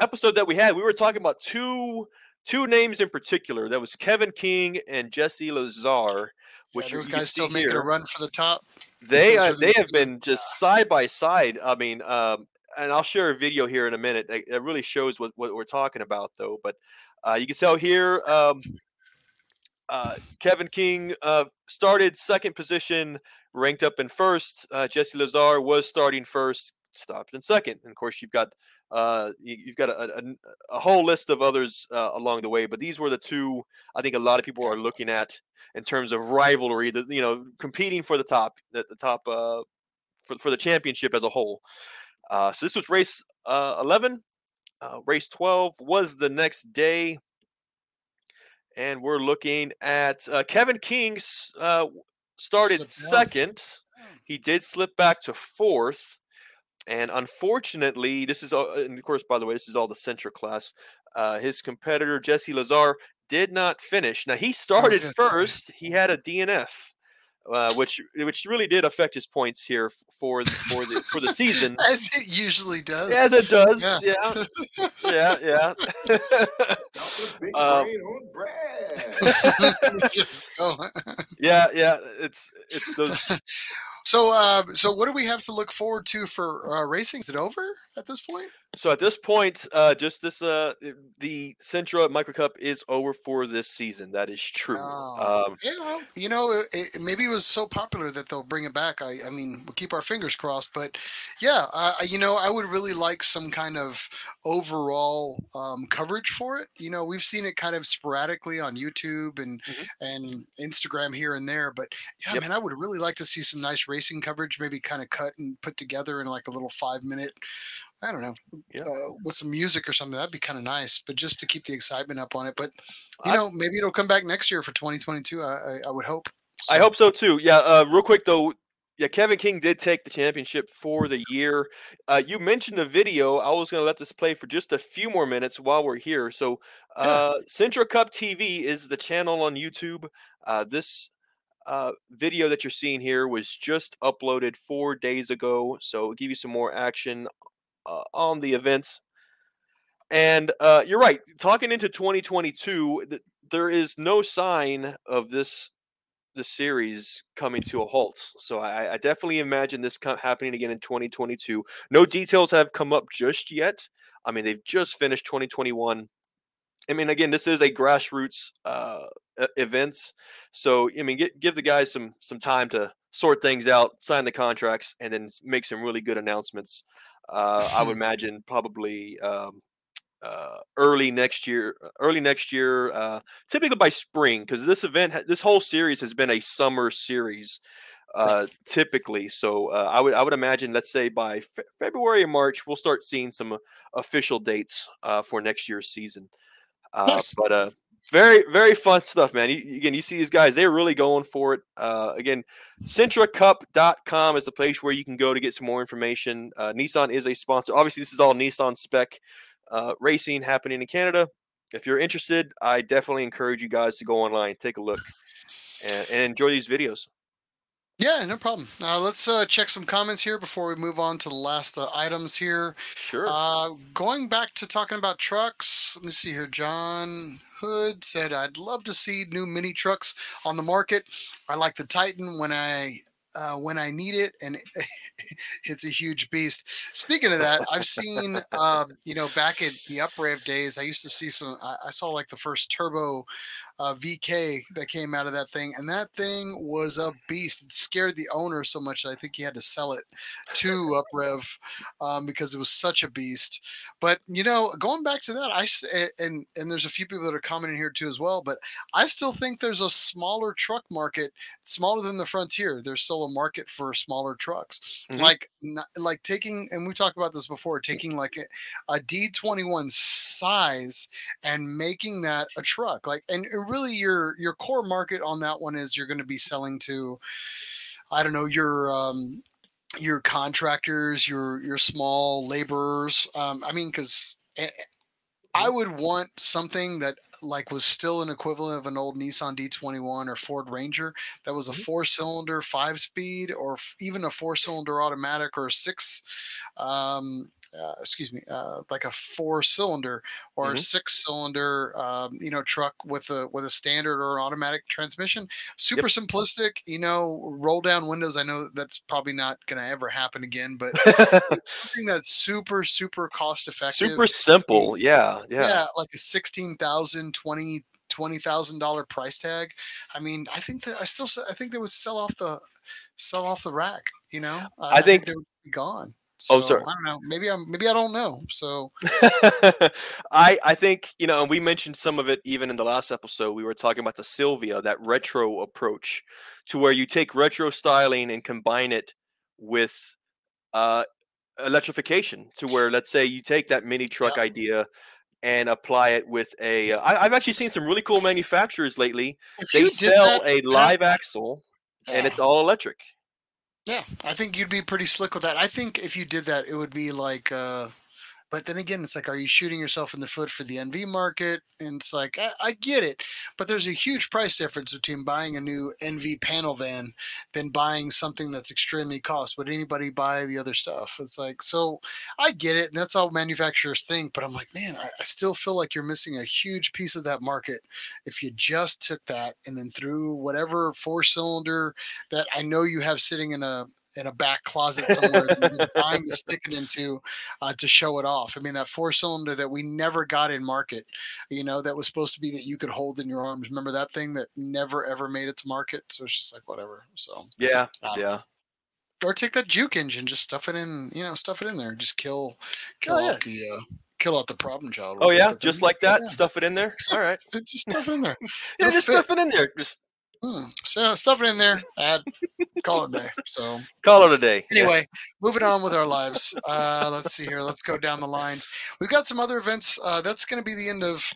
episode that we had, we were talking about two two names in particular. That was Kevin King and Jesse Lazar, which Yeah, those you guys still making here. a run for the top. They uh, they have been just side by side. I mean, um, and I'll share a video here in a minute that, that really shows what, what we're talking about, though. But uh, you can tell here, um, uh, Kevin King uh, started second position, ranked up in first. Uh, Jesse Lazar was starting first, stopped in second. And of course, you've got uh, you, you've got a, a, a whole list of others uh, along the way, but these were the two I think a lot of people are looking at in terms of rivalry. The you know competing for the top, the, the top uh, for for the championship as a whole. Uh, so this was race uh, 11. Uh, race 12 was the next day. And we're looking at uh, Kevin King's uh, started second. He did slip back to fourth. And unfortunately, this is, all, and of course, by the way, this is all the Sentra class. Uh, his competitor, Jesse Lazar, did not finish. Now, he started first. He had a DNF, uh, which which really did affect his points here for the, for the for the season. As it usually does. As it does, yeah, yeah, yeah. Chocolate big Um, on bread. Yeah, yeah. It's it's those. So, uh, so what do we have to look forward to for uh, racing? Is it over at this point? So at this point, uh, just this, uh, the Sentra Micra Cup is over for this season. That is true. Oh, Um, yeah, well, you know, it, it, maybe it was so popular that they'll bring it back. I, I mean, we'll keep our fingers crossed. But yeah, uh, you know, I would really like some kind of overall um, coverage for it. You know, we've seen it kind of sporadically on YouTube and Mhm. and Instagram here and there. But yeah, Yep. man, I would really like to see some nice racing coverage, maybe kind of cut and put together in like a little five minute. I don't know, Yeah. uh, with some music or something. That'd be kind of nice, but just to keep the excitement up on it. But you I- know, maybe it'll come back next year for 2022. I, I, I would hope. I hope so too. Yeah. Uh, real quick though, yeah, Kevin King did take the championship for the year. Uh, you mentioned the video. I was going to let this play for just a few more minutes while we're here. So, uh, Sentra Cup TV is the channel on YouTube. Uh, this uh, video that you're seeing here was just uploaded four days ago. So, give you some more action uh, on the events. And uh, you're right. Talking into 2022, th- there is no sign of this the series coming to a halt. So I, I definitely imagine this co- happening again in 2022. No details have come up just yet. I mean, they've just finished 2021. I mean, again, this is a grassroots uh, events, so I mean, get, give the guys some some time to sort things out, sign the contracts, and then make some really good announcements. Uh, I would imagine probably um, uh, early next year, early next year, uh, typically by spring, because this event, this whole series has been a summer series, uh, typically. So uh, I would, I would imagine, let's say by Fe- February or March, we'll start seeing some uh, official dates uh, for next year's season. Uh, Nice. But uh, very, very fun stuff, man. You, you- again, you see these guys; they're really going for it. Uh, again, SentraCup.com is the place where you can go to get some more information. Uh, Nissan is a sponsor. Obviously, this is all Nissan spec uh, racing happening in Canada. If you're interested, I definitely encourage you guys to go online, take a look, and, and enjoy these videos. Yeah, no problem. Uh, let's uh, check some comments here before we move on to the last uh, items here. Sure. Uh, going back to talking about trucks, let me see here. John Hood said, "I'd love to see new mini trucks on the market. I like the Titan when I uh, when I need it, and it's a huge beast." Speaking of that, I've seen, um, you know, back at the UpRev days, I used to see some. I, I saw like the first turbo. Uh, VK that came out of that thing, and that thing was a beast. It scared the owner so much that I think he had to sell it to UpRev um, because it was such a beast. But you know, going back to that, I and and there's a few people that are commenting here too as well. But I still think there's a smaller truck market, smaller than the Frontier. There's still a market for smaller trucks, Mhm. like not, like taking and we talked about this before, taking like a, a D21 size and making that a truck. Like and really your your core market on that one is you're going to be selling to, I don't know, your um, your contractors, your your small laborers. Um, I mean, because I would want something that like was still an equivalent of an old Nissan D21 or Ford Ranger that was a Mhm. four cylinder five speed or f- even a four cylinder automatic or a six um uh, excuse me uh, like a four cylinder or a Mhm. six cylinder um, you know truck with a with a standard or automatic transmission super simplistic you know roll down windows i know that's probably not going to ever happen again but something that's super super cost effective Super simple. Yeah. yeah. Yeah. like a sixteen thousand, twenty twenty thousand dollar price tag. I mean, I think that I still I think they would sell off the sell off the rack. You know, Uh, I think- they would be gone. Oh, So, sorry. I don't know. Maybe I'm maybe I don't know. So I I think you know, and we mentioned some of it even in the last episode. We were talking about the Sylvia, that retro approach, to where you take retro styling and combine it with uh, electrification. To where, let's say, you take that mini truck Yeah. idea and apply it with a. Uh, I, I've actually seen some really cool manufacturers lately. if They sell that, a and I- live axle, and it's all electric. Yeah, I think you'd be pretty slick with that. I think if you did that, it would be like. uh but then again, it's like, are you shooting yourself in the foot for the NV market? And it's like, I, I get it, but there's a huge price difference between buying a new NV panel van than buying something that's extremely cost. Would anybody buy the other stuff? It's like, so I get it, and that's how manufacturers think. But I'm like, man, I, I still feel like you're missing a huge piece of that market if you just took that and then threw whatever four cylinder that I know you have sitting in a in a back closet somewhere that you've been dying to stick it into uh, to show it off. I mean, that four cylinder that we never got in market, you know, that was supposed to be that you could hold in your arms. Remember that thing that never ever made it to market? So it's just like whatever. So Yeah, Um, yeah. or take that juke engine, just stuff it in, you know, stuff it in there, just kill, kill Oh, yeah. out the, uh, kill out the problem child. Oh yeah, just like that. yeah, Stuff it in there. All right. just stuff it in there. Yeah, just fit. stuff it in there. Just Hmm. So stuff it in there. Add, call it a day. So call it a day. Yeah. anyway, moving on with our lives. Uh, let's see here. Let's go down the lines. We've got some other events. Uh, that's going to be the end of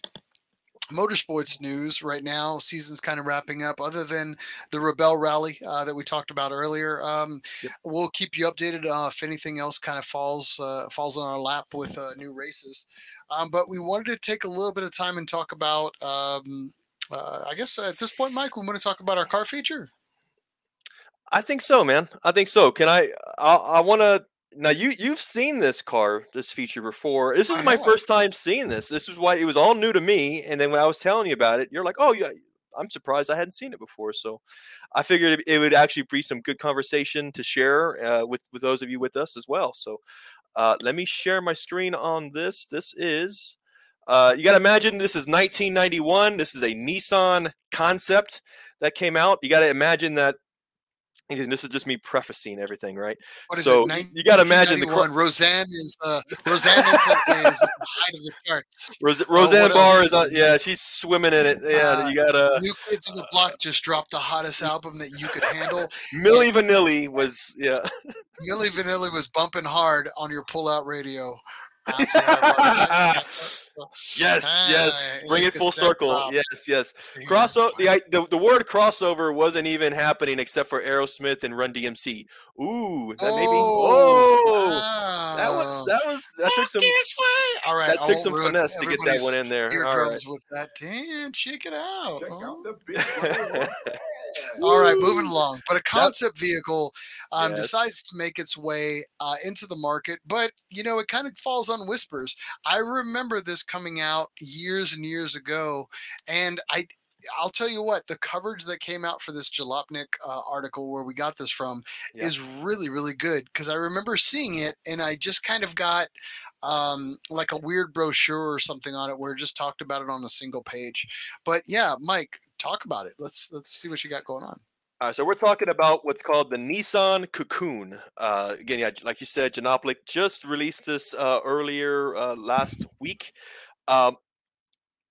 motorsports news right now. Season's kind of wrapping up. Other than the Rebelle Rally uh, that we talked about earlier, um, Yep. we'll keep you updated uh, if anything else kind of falls uh, falls on our lap with uh, new races. Um, but we wanted to take a little bit of time and talk about. Um, uh, I guess at this point, Mike, we want to talk about our car feature. I think so, man. I think so. Can I? I, I want to. Now you you've seen this car, this feature before. This is my first time seeing this. This is why it was all new to me. And then when I was telling you about it, you're like, "Oh, yeah." I'm surprised I hadn't seen it before. So I figured it, it would actually be some good conversation to share uh, with with those of you with us as well. So uh, let me share my screen on this. This is. Uh, you got to imagine this is 1991. This is a Nissan concept that came out. You got to imagine that. and this is just me prefacing everything, right? What is So, it? you- you gotta imagine the 1991. Roseanne is uh, Roseanne is, at- is the height of the charts. Ros- Oh, Roseanne what Barr is on. Yeah, she's swimming in it. Yeah, Uh, you got to. New Kids on the Block just dropped the hottest album that you could handle. Milli Vanilli was. Yeah. Milli Vanilli was bumping hard on your pull-out radio. So yeah, well, Yes, yes. Bring it full circle. drop. Yes, yes. yeah, Crossover. The, the the word crossover wasn't even happening except for Aerosmith and Run DMC. Ooh, that maybe. Oh, that was that was that took some this way. All right, that took oh, some ruin finesse to get that one in there. All Eardrums right. with that. Damn, check it out. Check huh? out the big one. All right, moving along. But a concept vehicle um, Yes. decides to make its way uh, into the market, but you know it kind of falls on whispers. I remember this coming out years and years ago, and I. I'll tell you what, the coverage that came out for this Jalopnik uh, article where we got this from Yeah. is really, really good because I remember seeing it and I just kind of got um, like a weird brochure or something on it where it just talked about it on a single page. But yeah, Mike, talk about it. Let's let's see what you got going on. All right, so we're talking about what's called the Nissan Cocoon. Uh, again, yeah, like you said, Jalopnik just released this uh, earlier uh, last week. Um,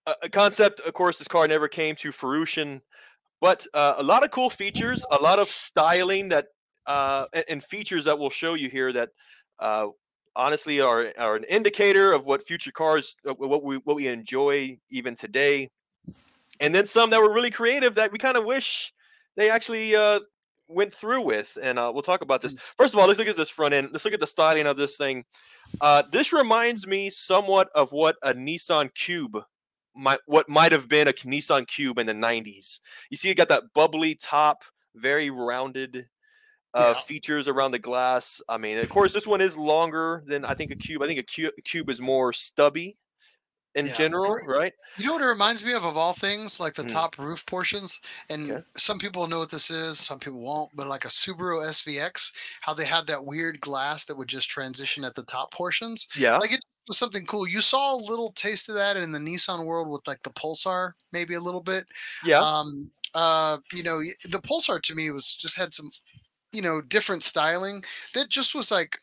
a, concept, of course, this car never came to fruition, but uh, a lot of cool features, a lot of styling that uh, and, and features that we'll show you here that uh, honestly are, are an indicator of what future cars, uh, what we what we enjoy even today. And then some that were really creative that we kind of wish they actually uh, went through with, and uh, we'll talk about this. First of all, let's look at this front end. Let's look at the styling of this thing. Uh, this reminds me somewhat of what a Nissan Cube might, what might have been a Nissan Cube in the '90s. You see, it got that bubbly top, very rounded. Uh, Yeah. features around the glass. I mean, of course, this one is longer than I think a cube. I think a cube, cube is more stubby in Yeah. general, right? You know what it reminds me of, of all things, like the Mm. top roof portions. And Okay. some people know what this is, some people won't. But like a Subaru SVX, how they had that weird glass that would just transition at the top portions. Yeah. Like it was something cool. You saw a little taste of that in the Nissan world with like the Pulsar, maybe a little bit. yeah. Um, uh, you know, the Pulsar to me was just had some, you know, different styling that just was like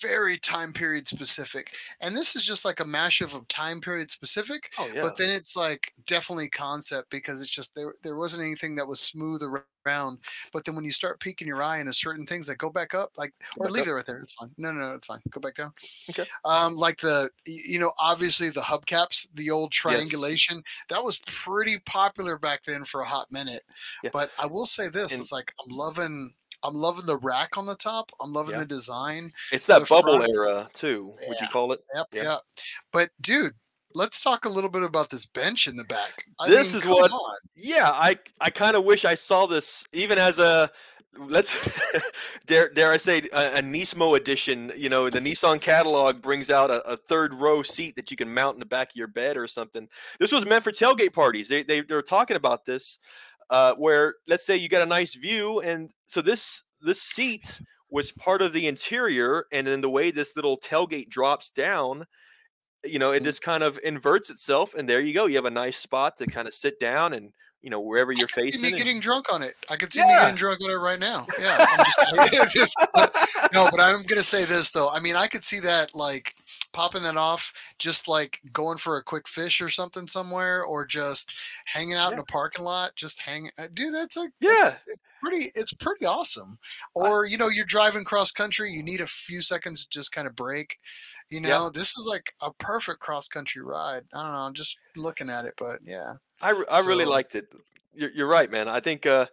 very time period specific. And this is just like a mashup of time period specific oh yeah. but then it's like definitely concept because it's just there there wasn't anything that was smooth around but then when you start peeking your eye into certain things that go back up like or leave up. it right there it's fine no no no it's fine go back down Okay. um like the you know obviously the hubcaps the old triangulation that was pretty popular back then for a hot minute Yeah. but i will say this And- it's like i'm loving i'm loving the rack on the top i'm loving Yeah. the design It's that bubble front- era too. Would you call it? Yep, Yeah. yeah. But dude, let's talk a little bit about this bench in the back. I This mean, is what- on. Yeah, I I kind of wish I saw this even as a let's dare dare I say a, a Nismo edition. You know, the Nissan catalog brings out a, a third row seat that you can mount in the back of your bed or something. This was meant for tailgate parties. They they they're talking about this, uh, where let's say you got a nice view, and so this this seat was part of the interior, and then the way this little tailgate drops down, you know, it Mhm. just kind of inverts itself, and there you go. You have a nice spot to kind of sit down and you know wherever you're I facing. me and- getting drunk on it. I could see me getting drunk on it right now. Yeah. I'm just, just- no, but I'm gonna say this though. I mean, I could see that like popping that off, just like going for a quick fish or something somewhere, or just hanging out in a parking lot, just hanging. uh, Dude, that's like Yeah. that's- it's pretty. It's pretty awesome. Or you know, you're driving cross country, you need a few seconds to just kind of break. You Yeah. know, this is like a perfect cross country ride. I don't know. I'm just looking at it, but yeah. I, I really liked it. You're, you're right, man. I think uh,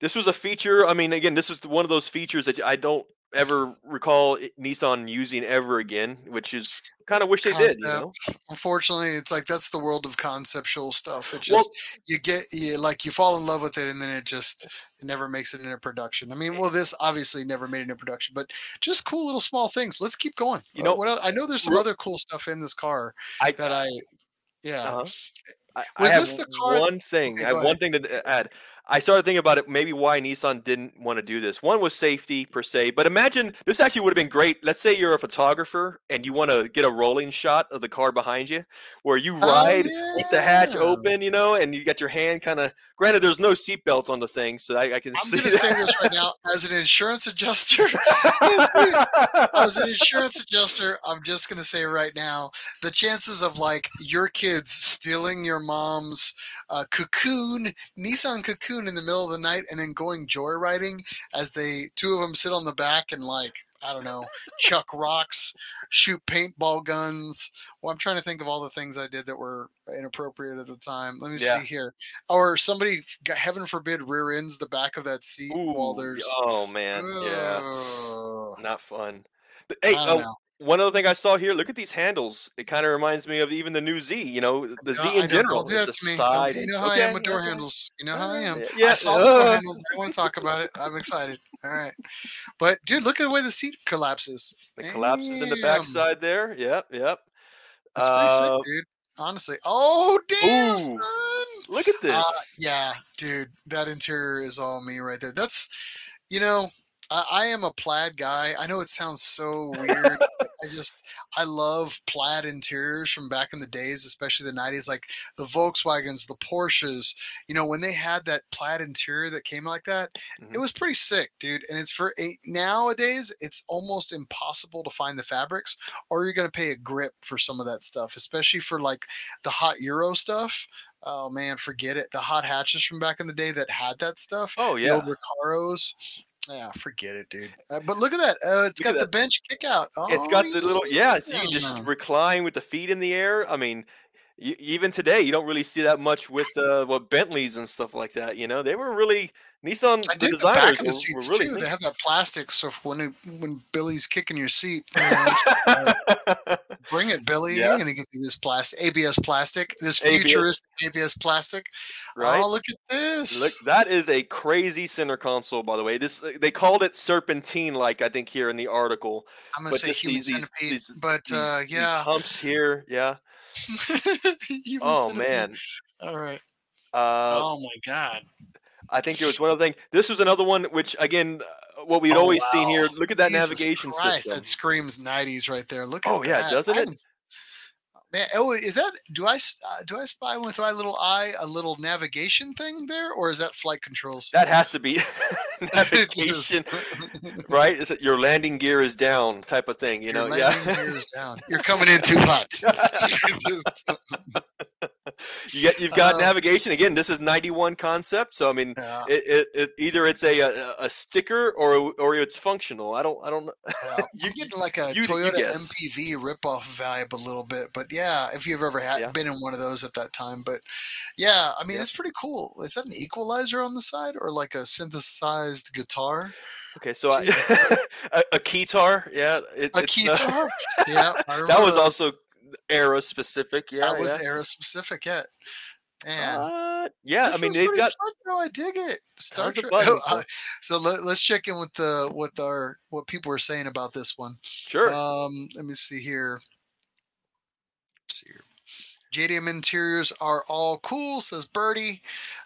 this was a feature. I mean, again, this is one of those features that I don't ever recall Nissan using ever again, which is kind of wish they did. You know? unfortunately it's like that's the world of conceptual stuff it Well- you get you like you fall in love with it and then it just it never makes it into production i mean well this obviously never made it into production but just cool little small things let's keep going You Uh, know, what else? i know there's some other cool stuff in this car I, that i yeah uh-huh. I, I Was have this the car- one thing. Okay, I have go one thing to add. I started thinking about it. Maybe why Nissan didn't want to do this. One was safety per se, but imagine this actually would have been great. Let's say you're a photographer and you want to get a rolling shot of the car behind you, where you Oh, ride with the hatch open, you know, and you got your hand kind of. Granted, there's no seatbelts on the thing, so I, I can i'm going to say this right now as an insurance adjuster as an insurance adjuster, I'm just gonna say right now, the chances of like your kids stealing your mom's uh, cocoon, Nissan cocoon in the middle of the night, and then going joyriding as they two of them sit on the back and like I don't know, chuck rocks, shoot paintball guns. Well, I'm trying to think of all the things I did that were inappropriate at the time. Let me Yeah. see here. Or somebody, heaven forbid, rear ends the back of that seat while there's. oh man, yeah, not fun. But, Hey, know. One other thing I saw here. Look at these handles. It kind of reminds me of even the new Z. You know, the No, Z in general. Don't do that to me. Don't- you know how I am okay, with door okay. handles. You know how I am. Uh, Yeah, I saw the door uh, handles. I want to talk about it. I'm excited. All right, but dude, look at the way the seat collapses. It collapses in the backside there. Yep, yep. That's pretty Uh, sick, dude. Honestly. Oh damn, Ooh, son. Look at this. Uh, yeah, dude, that interior is all me right there. That's, you know, I, I am a plaid guy. I know it sounds so weird. I just, I love plaid interiors from back in the days, especially the 90s, like the Volkswagens, the Porsches. You know, when they had that plaid interior that came like that, it Mhm. was pretty sick, dude. And it's for a, nowadays, it's almost impossible to find the fabrics, or you're going to pay a grip for some of that stuff, especially for like the hot Euro stuff. Oh man, forget it. The hot hatches from back in the day that had that stuff. oh The yeah. old Recaros. Yeah, forget it, dude. Uh, but look at that. Uh, it's Look got the bench kick out. Oh, It's got the little yeah. So you can just recline with the feet in the air. I mean, even today you don't really see that much with uh, what Bentleys and stuff like that. You know, they were really Nissan. I the dig the designers back of the were, seats were really too. They have that plastic, so when it, when Billy's kicking your seat, you know, bring it, Billy. Yeah. You're gonna get this plastic, ABS plastic, this ABS. futuristic ABS plastic. right. Oh, look at this. Look, that is a crazy center console, by the way. This uh, they called it serpentine, like I think here in the article. I'm gonna but say human these- centipede, these- but uh, these yeah. humps here, yeah. Oh man. All right. Uh, oh my god. I think there was one other thing. This was another one, which again, uh, what we'd Oh, always seen here. Look at that Jesus navigation Christ, system. That screams '90s right there. Look at Oh, yeah, that. doesn't it? Man, oh, is that do I uh, do I spy with my little eye a little navigation thing there, or is that flight controls? That has to be navigation, right? Is it your landing gear is down type of thing? You know? Your know, landing yeah. gear is down. You're coming in too hot. You get you've got Uh, navigation again. This is ninety one concept, so I mean, yeah, it, it, it either it's a, a a sticker or or it's functional. I don't I don't know. yeah. you- You're getting like a you- you Toyota guess. MPV ripoff vibe a little bit, but yeah, if you've ever had Yeah. been in one of those at that time, but yeah, I mean it's pretty cool. Is that an equalizer on the side or like a synthesized guitar? Okay, so I, a, a keytar, yeah, it, A it's not- yeah, I that was also era specific. Yeah, that was yeah. era specific yet. Man, Uh, yeah, I mean they've got slick, though. I dig it. Star Trek. buttons, uh, so let, let's check in with the what our what people are saying about this one. sure. Um, let me see here. Let's see here. JDM interiors are all cool, says Birdie.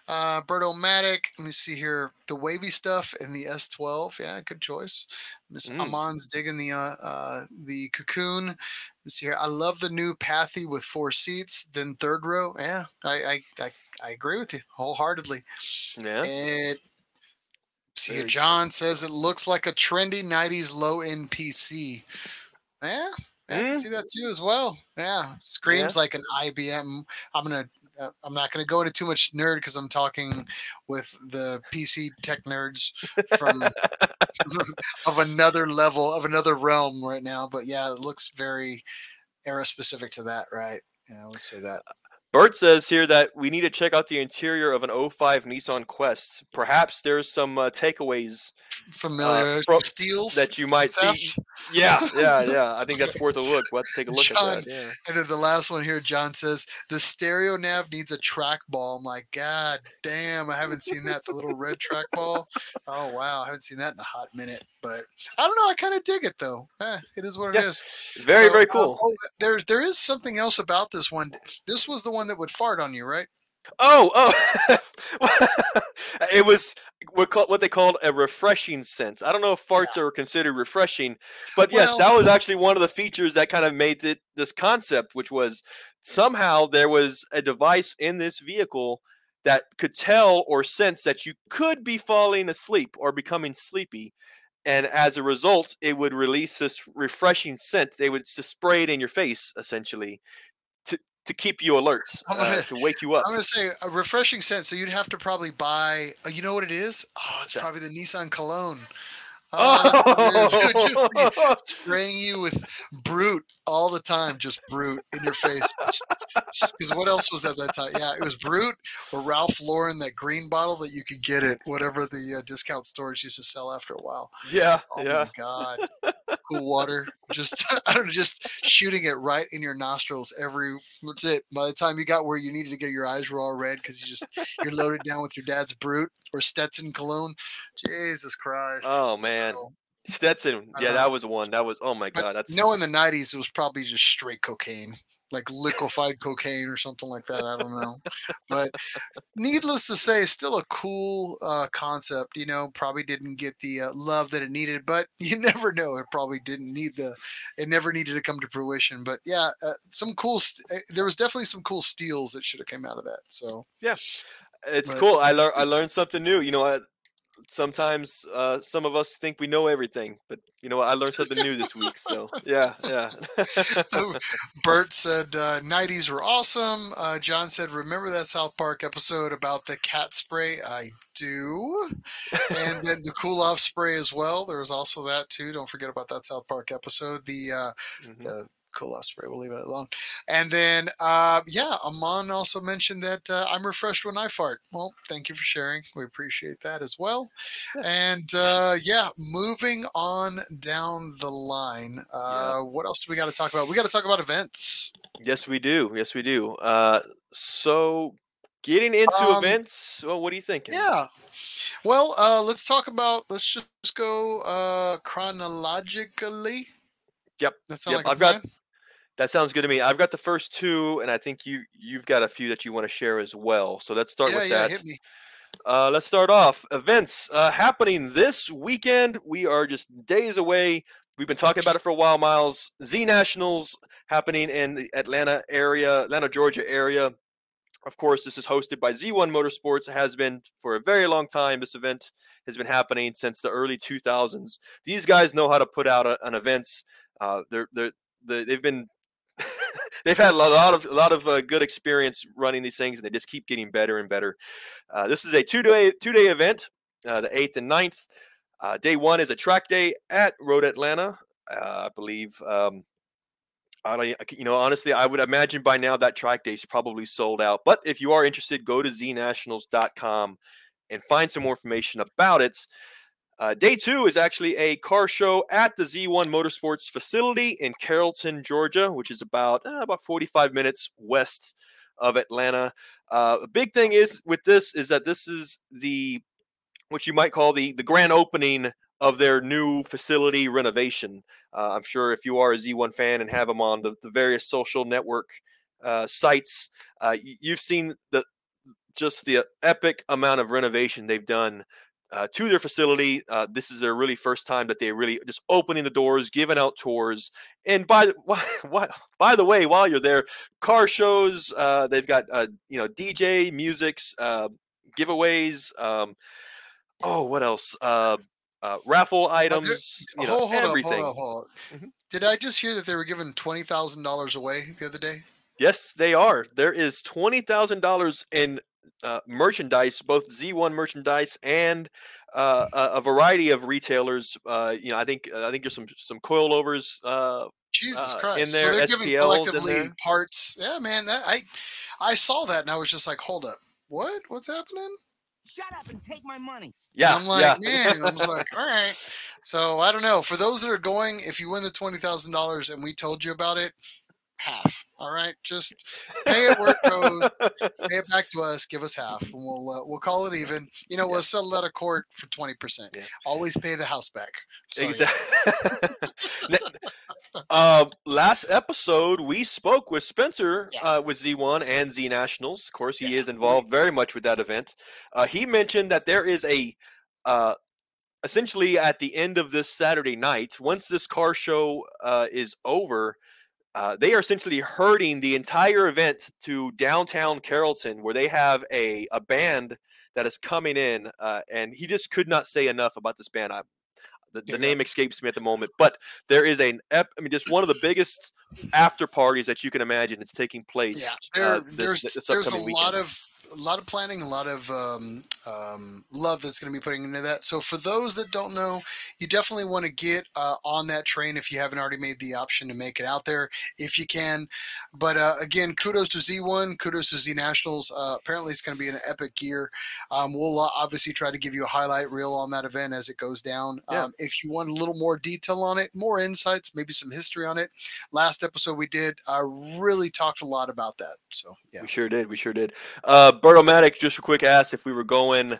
Uh, Berto-Matic. Let me see here. The wavy stuff in the S12. Yeah, good choice. Miss Mm. Amon's digging the uh, uh, the cocoon. Let's see here. I love the new Pathy with four seats. Then third row. Yeah, I I I, I agree with you wholeheartedly. Yeah. And see here, John says it looks like a trendy '90s low end PC. Yeah, I can Mm. see that too as well. Yeah, screams like an IBM. I'm gonna. Uh, I'm not going to go into too much nerd because I'm talking with the PC tech nerds from of another level of another realm right now. But yeah, it looks very era specific to that, right? Yeah, I would say that. Bert says here that we need to check out the interior of an 05 Nissan Quest. Perhaps there's some uh, takeaways Familiar fro- steals that you might see. Yeah, yeah, yeah. I think that's worth a look. We'll have to take a look John, at that. Yeah. And then the last one here, John says the stereo nav needs a trackball. I'm like, God damn, I haven't seen that. The little red trackball. Oh wow, I haven't seen that in a hot minute. But I don't know. I kind of dig it though. Eh, it is what it Yeah, is. Very, So, very uh, cool. oh, there, there is something else about this one. This was the one that would fart on you, right? Oh, oh. it was what, what they called a refreshing scent. I don't know if farts are considered refreshing, but yes, Well- that was actually one of the features that kind of made it this concept, which was somehow there was a device in this vehicle that could tell or sense that you could be falling asleep or becoming sleepy. And as a result, it would release this refreshing scent. They would just spray it in your face, essentially, to, to keep you alert, uh, gonna- wake you up. I'm gonna say a refreshing scent. So you'd have to probably buy. Uh, you know what it is? Oh, it's that? probably the Nissan Cologne. Oh. It would just be Oh, spraying you with Brut all the time, just Brut in your face. Because what else was at that time? Yeah, it was Brut or Ralph Lauren, that green bottle that you could get at whatever the uh, discount stores used to sell after a while. yeah, Oh yeah. my god, cool water, just I don't know, just shooting it right in your nostrils every. That's it. By the time you got where you needed to get your eyes were all red because you just you're loaded down with your dad's Brut or Stetson cologne. Jesus Christ. Oh man, So, Stetson. Yeah, that was one. That was. Oh my god, that's. no, in the '90s, it was probably just straight cocaine, like liquefied cocaine or something like that. I don't know, but needless to say, still a cool uh, concept. You know, probably didn't get the uh, love that it needed, but you never know. It probably didn't need the. It never needed to come to fruition. But yeah, uh, some cool. St- uh, there was definitely some cool steals that should have came out of that. So Yeah. it's but- cool. I learned. I learned something new. You know, I, sometimes uh, some of us think we know everything, but you know, what? I learned something new this week. So yeah, yeah. So, Bert said uh, 90s were awesome. Uh, John said, remember that South Park episode about the cat spray? I do. And then the cool off spray as well. There was also that too. Don't forget about that South Park episode. The uh, Mhm. the cool off spray. We'll leave it alone. And then, uh, yeah, Amon also mentioned that uh, I'm refreshed when I fart. Well, thank you for sharing. We appreciate that as well. And uh, yeah, moving on down the line. Uh, What else do we got to talk about? We got to talk about events. Yes, we do. Yes, we do. Uh, so getting into Um, events. Well, what are you thinking? Yeah. Well, uh, let's talk about. Let's just go uh, chronologically. Yep, yep, like I've got-? That sounds good to me. I've got the first two, and I think you you've got a few that you want to share as well. So let's start yeah, with yeah. that. Hit me. Uh, let's start off. Events uh, happening this weekend. We are just days away. We've been talking about it for a while, Miles. Z Nationals happening in the Atlanta area, Atlanta, Georgia area. Of course, this is hosted by Z1 Motorsports. It has been for a very long time. This event has been happening since the early 2000s. These guys know how to put out a, an events. Uh, they're, they're, they've been they've had a lot of a lot of uh, good experience running these things, and they just keep getting better and better. Uh, this is a two day two day event, uh, the eighth and 9th. Uh, day one is a track day at Road Atlanta, uh, I believe. Um, I you know, honestly, I would imagine by now that track day is probably sold out. But if you are interested, go to znationals.com and find some more information about it. Uh, day two is actually a car show at the Z1 Motorsports facility in Carrollton, Georgia, which is about uh, about 45 minutes west of Atlanta. Uh, the big thing is with this is that this is the what you might call the the grand opening of their new facility renovation. Uh, I'm sure if you are a Z1 fan and have them on the, the various social network uh, sites, uh, you've seen the just the epic amount of renovation they've done uh, to their facility. Uh, this is their really first time that they really just opening the doors, giving out tours. And by the why, why, by the way, while you're there, car shows. Uh, they've got uh, you know DJ musics, uh, giveaways. Um, oh, what else? Uh, uh, raffle items. You know, hold, hold everything. up, hold up, hold up. Mhm. Did I just hear that they were giving twenty thousand dollars away the other day? Yes, they are. There is twenty thousand dollars in uh, merchandise, both Z1 merchandise and uh, a, a variety of retailers. Uh, you know, I think I think there's some some coilovers. Uh, Jesus Uh, in Christ! there, so they're giving SPLs in collectively there. parts. Yeah, man. That I, I saw that and I was just like, hold up, what? What's happening? Shut up and take my money. yeah, I'm like, yeah. man. I was like, all right. So I don't know. For those that are going, if you win the twenty thousand dollars and we told you about it, half. All right, just pay it where it goes. pay it back to us. Give us half, and we'll uh, we'll call it even. You know, Yeah. we'll settle out of court for twenty percent. Yeah. Always pay the house back. So, yeah. Exactly. um, last episode, we spoke with Spencer Yeah. uh, with Z1 and Z Nationals. Of course, he is involved very much with that event. Uh, he mentioned that there is a, uh, essentially at the end of this Saturday night, once this car show uh, is over, uh, they are essentially herding the entire event to downtown Carrollton, where they have a, a band that is coming in. Uh, and he just could not say enough about this band. I, the, the name escapes me at the moment, but there is an ep- I mean, just one of the biggest after parties that you can imagine. It's taking place. Yeah, uh, this, there's this there's a upcoming lot of a lot of planning, a lot of um, um, love that's going to be putting into that. So for those that don't know, you definitely want to get uh, on that train if you haven't already made the option to make it out there if you can. But uh, again, kudos to Z1, kudos to Z Nationals. Uh, apparently, it's going to be an epic year. Um, we'll uh, obviously try to give you a highlight reel on that event as it goes down. Yeah. Um, if you want a little more detail on it, more insights, maybe some history on it, last episode we did I really talked a lot about that. So yeah. We sure did. We sure did. Uh, Bertomatic just a quick asked if we were going.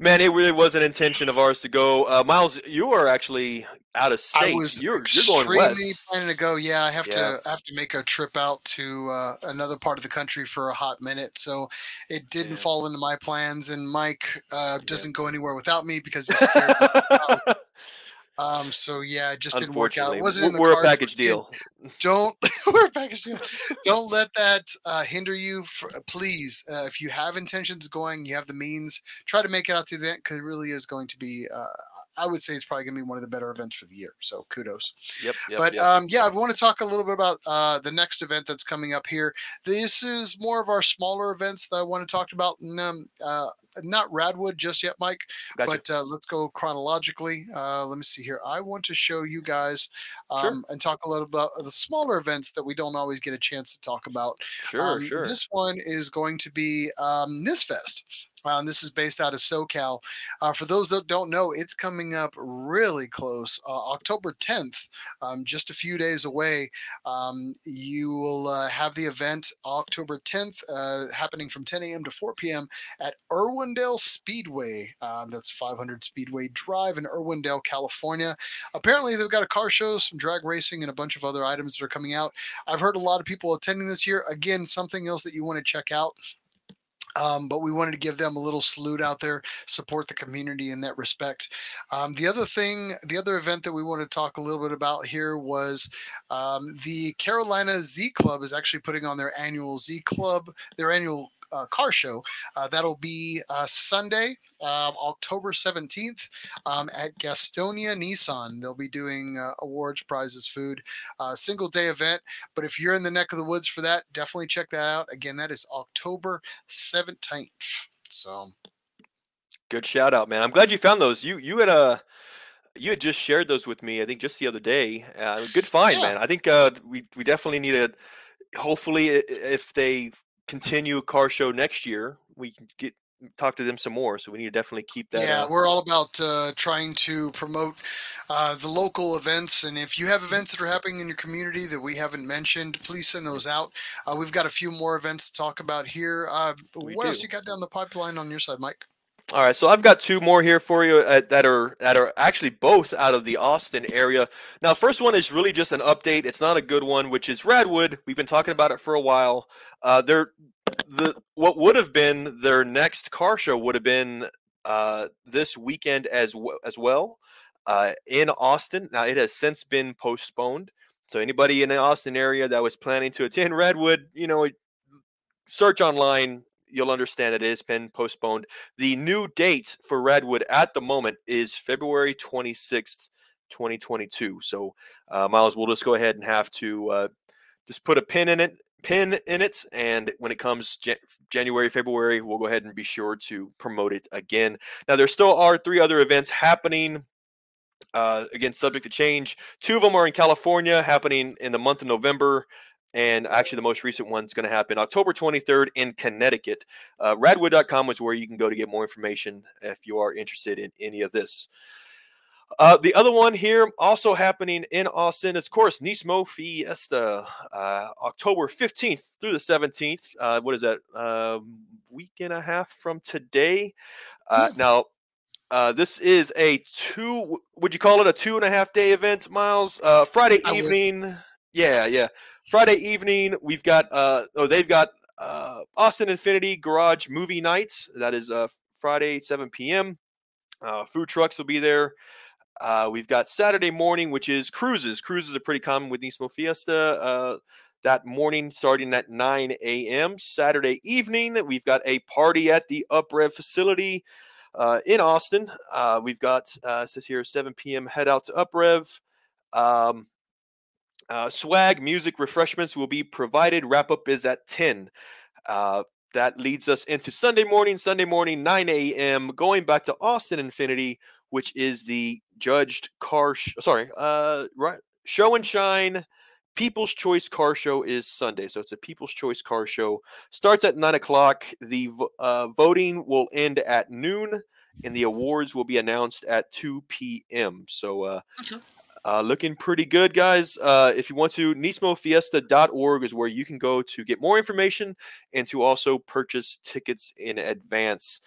Man, it really was an intention of ours to go. Uh, Miles, you are actually out of state. I was you're, you're extremely going west. planning to go. Yeah, I have Yeah. to I have to make a trip out to uh, another part of the country for a hot minute. So it didn't Yeah. fall into my plans. And Mike uh, doesn't go anywhere without me because he's scared. Um, so yeah, it just didn't work out. It wasn't in the we're a package deal. Don't we're a package deal. Don't let that uh, hinder you. For, please, uh, if you have intentions going, you have the means. Try to make it out to the event because it really is going to be. Uh, I would say it's probably going to be one of the better events for the year. So kudos Yep. yep but yep. um, yeah, I want to talk a little bit about uh, the next event that's coming up here. This is more of our smaller events that I want to talk about. And, um, uh, not Radwood just yet, Mike, Gotcha. but uh, let's go chronologically. Uh, let me see here. I want to show you guys um, Sure. and talk a little about the smaller events that we don't always get a chance to talk about. sure, Um, sure. This one is going to be um, NISFest. And this is based out of SoCal. Uh, for those that don't know, it's coming up really close. Uh, October 10th, um, just a few days away. Um, you will uh, have the event October 10th, uh, happening from 10 a.m. to 4 p.m. at Irwindale Speedway. Um, that's 500 Speedway Drive in Irwindale, California. Apparently, they've got a car show, some drag racing, and a bunch of other items that are coming out. I've heard a lot of people attending this year. Again, something else that you want to check out. Um, but we wanted to give them a little salute out there, support the community in that respect. Um, the other thing, the other event that we want to talk a little bit about here was um, the Carolina Z Club is actually putting on their annual Z Club, their annual uh, car show. Uh, that'll be uh, Sunday, um, October 17th um, at Gastonia Nissan. They'll be doing uh, awards, prizes, food, uh, single day event. But if you're in the neck of the woods for that, definitely check that out. Again, that is October 17th. So, Good shout out, man. I'm glad you found those. You you had a you had just shared those with me. I think just the other day. Uh, good find, Yeah. man. I think uh, we we definitely need to. Hopefully, if they continue a car show next year, we can get talk to them some more. So we need to definitely keep that. yeah, we're all about uh, trying to promote uh, the local events. And if you have events that are happening in your community that we haven't mentioned, please send those out. Uh, we've got a few more events to talk about here. Uh, what else you got down the pipeline on your side, Mike? All right, so I've got two more here for you uh, that are that are actually both out of the Austin area. Now, first one is really just an update. It's not a good one, which is Radwood. We've been talking about it for a while. Uh, they're the what would have been their next car show would have been uh, this weekend as w- as well uh, in Austin. Now it has since been postponed. So anybody in the Austin area that was planning to attend Radwood, you know, search online. You'll understand that it has been postponed. The new date for Radwood at the moment is February 26th, 2022. So, uh, Miles, we'll just go ahead and have to uh, just put a pin in it, pin in it, and when it comes Jan- January, February, we'll go ahead and be sure to promote it again. Now, there still are three other events happening. Uh, again, subject to change. Two of them are in California, happening in the month of November. And actually, the most recent one's going to happen October 23rd in Connecticut. Uh, radwood.com is where you can go to get more information if you are interested in any of this. Uh, the other one here, also happening in Austin, is, of course, Nismo Fiesta, uh, October 15th through the 17th. Uh, what is that? Uh, week and a half from today. Uh, now, uh, this is a two. Would you call it a two and a half day event, Miles? Uh, Friday I would. Yeah, yeah. Friday evening, we've got. Uh, oh, they've got uh, Austin Infiniti Garage Movie Night. That is uh, Friday, 7 p.m. Uh, food trucks will be there. Uh, we've got Saturday morning, which is cruises. Cruises are pretty common with Nismo Fiesta. Uh, that morning, starting at 9 a.m. Saturday evening, we've got a party at the UpRev facility uh, in Austin. Uh, we've got, uh, says here, 7 p.m. Head out to UpRev. Um, uh, swag, music, refreshments will be provided. Wrap up is at 10. Uh, that leads us into Sunday morning, Sunday morning, 9 a.m., going back to Austin Infiniti, which is the judged car, sorry, uh, right, show and shine. People's Choice Car Show is Sunday, so it's a People's Choice Car Show. Starts at nine o'clock. The uh, voting will end at noon, and the awards will be announced at two p.m. So, uh, Okay. Uh, looking pretty good, guys. Uh, if you want to, nismofiesta.org is where you can go to get more information and to also purchase tickets in advance.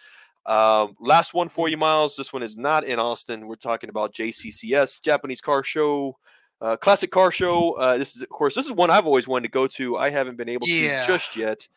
Um, last one for you, Miles. This one is not in Austin. We're talking about JCCS, Japanese Car Show, uh, classic car show. Uh, this is, of course, this is one I've always wanted to go to. I haven't been able Yeah. to just yet.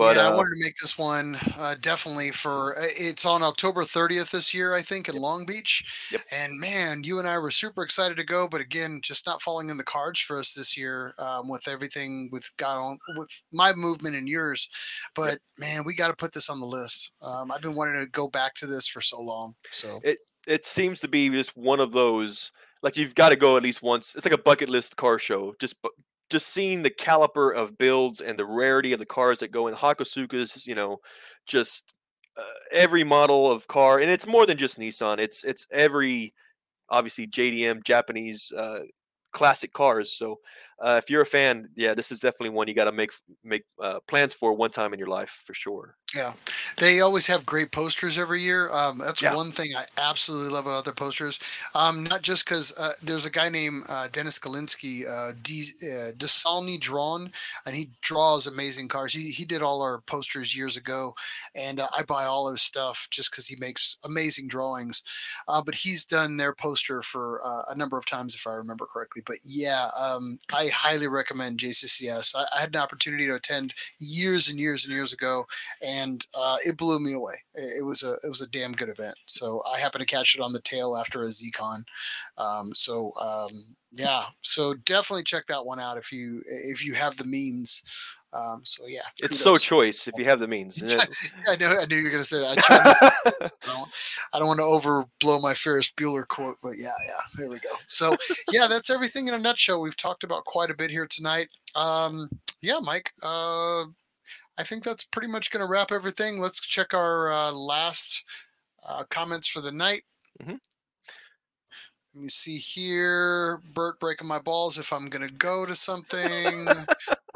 But yeah, I uh, wanted to make this one uh, definitely for. uh, It's on October 30th this year, I think, in Long Beach. Yep. And man, you and I were super excited to go, but again, just not falling in the cards for us this year um, with everything with got on with my movement and yours. But man, we got to put this on the list. Um, I've been wanting to go back to this for so long. So it it seems to be just one of those like you've got to go at least once. It's like a bucket list car show. Just just seeing the caliper of builds and the rarity of the cars that go in Hakosukas, you know, just uh, every model of car, and it's more than just Nissan. It's it's every obviously JDM Japanese uh, classic cars. So uh, if you're a fan, yeah, this is definitely one you got to make make uh, plans for one time in your life for sure. Yeah, they always have great posters every year. Um, that's Yeah. one thing I absolutely love about their posters. Um, not just because uh, there's a guy named uh, Dennis Galinsky, uh, D, uh, Desalny Drawn, and he draws amazing cars. He he did all our posters years ago, and uh, I buy all his stuff just because he makes amazing drawings. Uh, but he's done their poster for uh, a number of times, if I remember correctly. But yeah, um, I highly recommend JCCS. I, I had an opportunity to attend years and years and years ago and uh, it blew me away. It, it was a it was a damn good event. So I happened to catch it on the tail after a ZCon. Um, so um, yeah, so definitely check that one out if you if you have the means. Um, so yeah, It's so choice if you have the means. I know I knew you were gonna say that. I, I don't, I don't want to overblow my Ferris Bueller quote, but yeah, yeah, there we go. So yeah, that's everything in a nutshell. We've talked about quite a bit here tonight. Um, yeah, Mike. Uh, I think that's pretty much going to wrap everything. Let's check our uh, last uh, comments for the night. Mm-hmm. Let me see here. Bert breaking my balls if I'm going to go to something.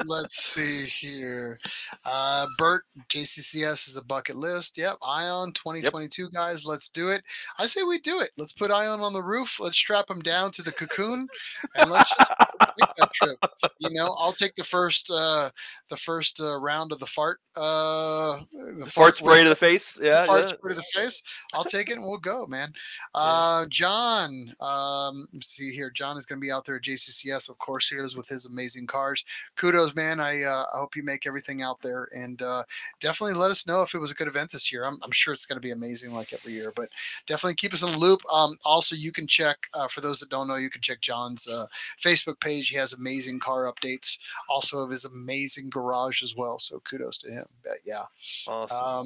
Let's see here. Uh, Bert, JCCS is a bucket list. Yep. Ion 2022, guys. Let's do it. I say we do it. Let's put Ion on the roof. Let's strap him down to the cocoon and let's just that trip. You know, I'll take the first uh the first uh, round of the fart uh the fart spray to the face. the Yeah, fart yeah. spray to the face. I'll take it and we'll go, man. Uh, John, um, let's see here. John is going to be out there at JCCS, of course, here with his amazing cars. Kudos kudos, man. I uh, I hope you make everything out there, and uh, definitely let us know if it was a good event this year. I'm, I'm sure it's going to be amazing like every year, but definitely keep us in the loop. Um, also, you can check uh, for those that don't know, you can check John's uh, Facebook page. He has amazing car updates, also of his amazing garage as well. So kudos to him. But yeah. Awesome. Um,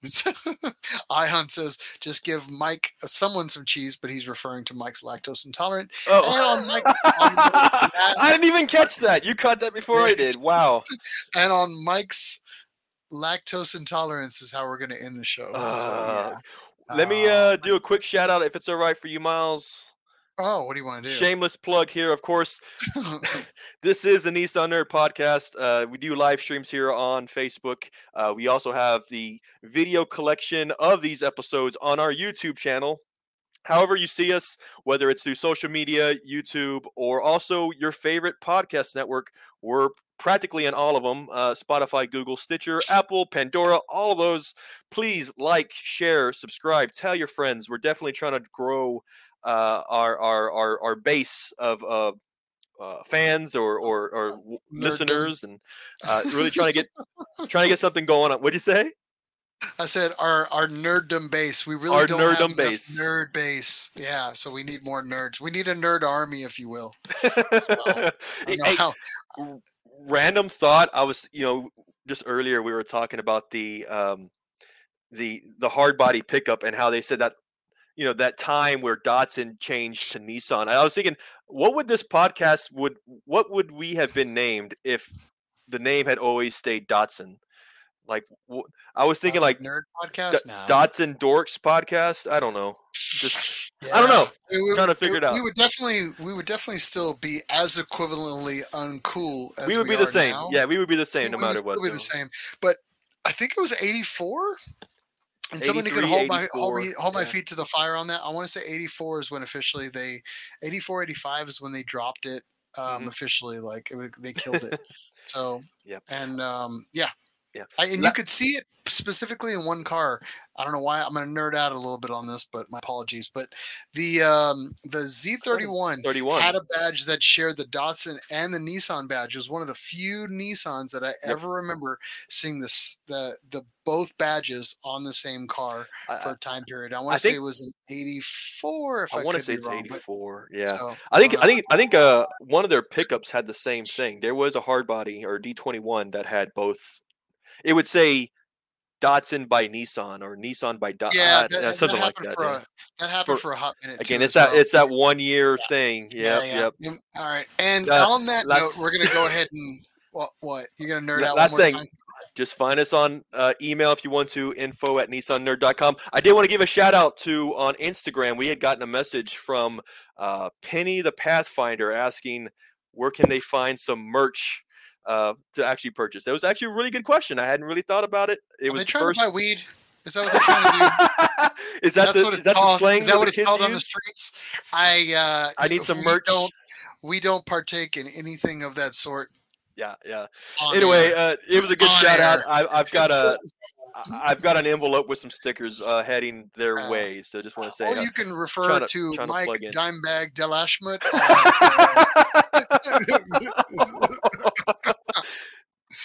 Ion says, just give Mike someone some cheese, but he's referring to Mike's lactose intolerant. oh, and on Mike's- I didn't even catch that. You caught that before I did. Wow. and on Mike's lactose intolerance is how we're going to end the show. so, Uh, yeah. Let me Uh, uh, do a quick shout out if it's all right for you, Miles. Oh, what do you want to do? Shameless plug here, of course. This is the Nissan Nerd Podcast. Uh, we do live streams here on Facebook. Uh, we also have the video collection of these episodes on our YouTube channel. However, you see us, whether it's through social media, YouTube, or also your favorite podcast network, we're practically in all of them uh, Spotify, Google, Stitcher, Apple, Pandora, all of those. Please like, share, subscribe, tell your friends. We're definitely trying to grow uh, our, our, our, our base of uh, uh, fans or, or, or w- listeners and uh, really trying to get trying to get something going on. What'd you say? I said our our nerddom base. We really Our don't have nerddom enough base. nerd base. Yeah, so we need more nerds. We need a nerd army, if you will. I know Hey, how- random thought i was you know just earlier we were talking about the um the the Hardbody pickup and how they said that you know that time where Datsun changed to Nissan. I was thinking, what would this podcast would what would we have been named if the name had always stayed Datsun? Like wh- I was thinking, a like nerd podcast. D- now. Datsun Dorks podcast. I don't know. Just I don't know. We would, Trying to figure it out. We would definitely, we would definitely still be as equivalently uncool as we would be are the same. now. Yeah, we would be the same We- no we would matter what. Be the same, but I think it was '84. And somebody could hold my hold me hold my feet to the fire on that. I want to say 84 is when officially they 84 85 is when they dropped it um Mhm. officially like it, they killed it. so Yep. and um yeah. Yeah. I, and La- you could see it specifically in one car. I don't know why I'm gonna nerd out a little bit on this, but my apologies. But the um the Z31 31. had a badge that shared the Datsun and the Nissan badge. It was one of the few Nissans that I ever remember seeing this the the both badges on the same car I- for a time period. I want to say it was in '84. If I, I want to say it's wrong, but- 84. Yeah. so, I think don't I think I think uh one of their pickups had the same thing. There was a Hardbody or D21 that had both. It would say Datsun by Nissan or Nissan by Datsun. yeah, uh, that, that like happened that. for yeah. a, that happened For- for, a hot minute. Again, it's that well. it's that one year thing. Yeah, Yep, yeah. yep. Mm, All right, and Uh, on that note, we're gonna go ahead and what? What you're gonna nerd out? last more thing, time? Just find us on uh, email if you want to, info at nissannerd.com. I did want to give a shout out to on Instagram. We had gotten a message from uh, Penny the Pathfinder asking where can they find some merch uh, to actually purchase. That was actually a really good question. I hadn't really thought about it. It Are was they trying first. to buy weed? Is that what they're trying to do? is that That's the what is that the slang Is that what it's kids called on the streets? I uh, I need some we merch. Don't, we don't partake in anything of that sort. Yeah, yeah. on Anyway, uh, it was a good On shout out. air. I, I've got a It's, I- I've got an envelope with some stickers uh, heading their Uh, way. So just want to say. or uh, you can refer to- to to Mike. Dimebag Delashmut.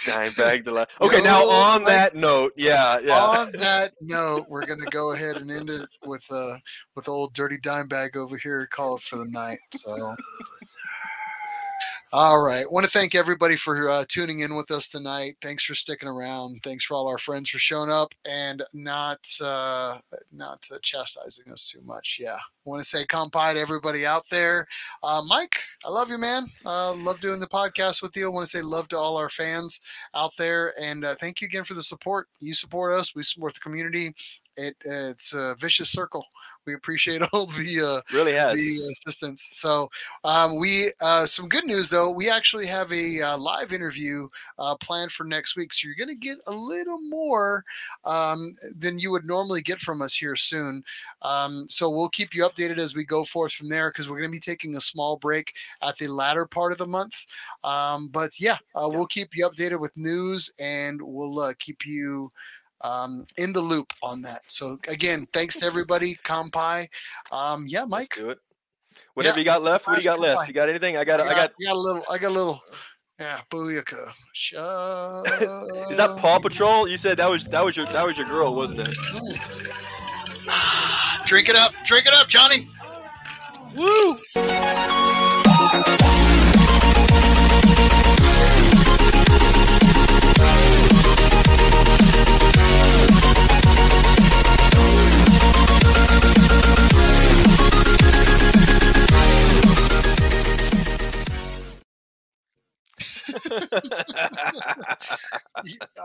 Dime bag the la- Okay, now on Mike. that note, yeah, yeah. On that note, we're gonna go ahead and end it with uh with old dirty dime bag over here call it for the night. So all right. Want to thank everybody for uh, tuning in with us tonight. Thanks for sticking around. Thanks for all our friends for showing up and not uh, not uh, chastising us too much. Yeah. Want to say kampai to everybody out there. Uh, Mike, I love you, man. Uh, love doing the podcast with you. I want to say love to all our fans out there, and uh, thank you again for the support. You support us. We support the community. It it's a vicious circle. We appreciate all the uh, really has. the assistance. So um, we uh, some good news though. We actually have a uh, live interview uh, planned for next week, so you're going to get a little more um, than you would normally get from us here soon. Um, so we'll keep you updated as we go forth from there because we're going to be taking a small break at the latter part of the month. Um, but yeah, uh, we'll keep you updated with news and we'll uh, keep you um, in the loop on that. So again, thanks to everybody. Kampai. Um, yeah, Let's Mike. do it. Whatever Yeah, you got left, what do you got left? You got anything? I got. I I got. I got a little. I got a little. Yeah, booyaka. Is that Paw Patrol? You said that was that was your that was your girl, wasn't it? Drink it up. Drink it up, Johnny. Woo!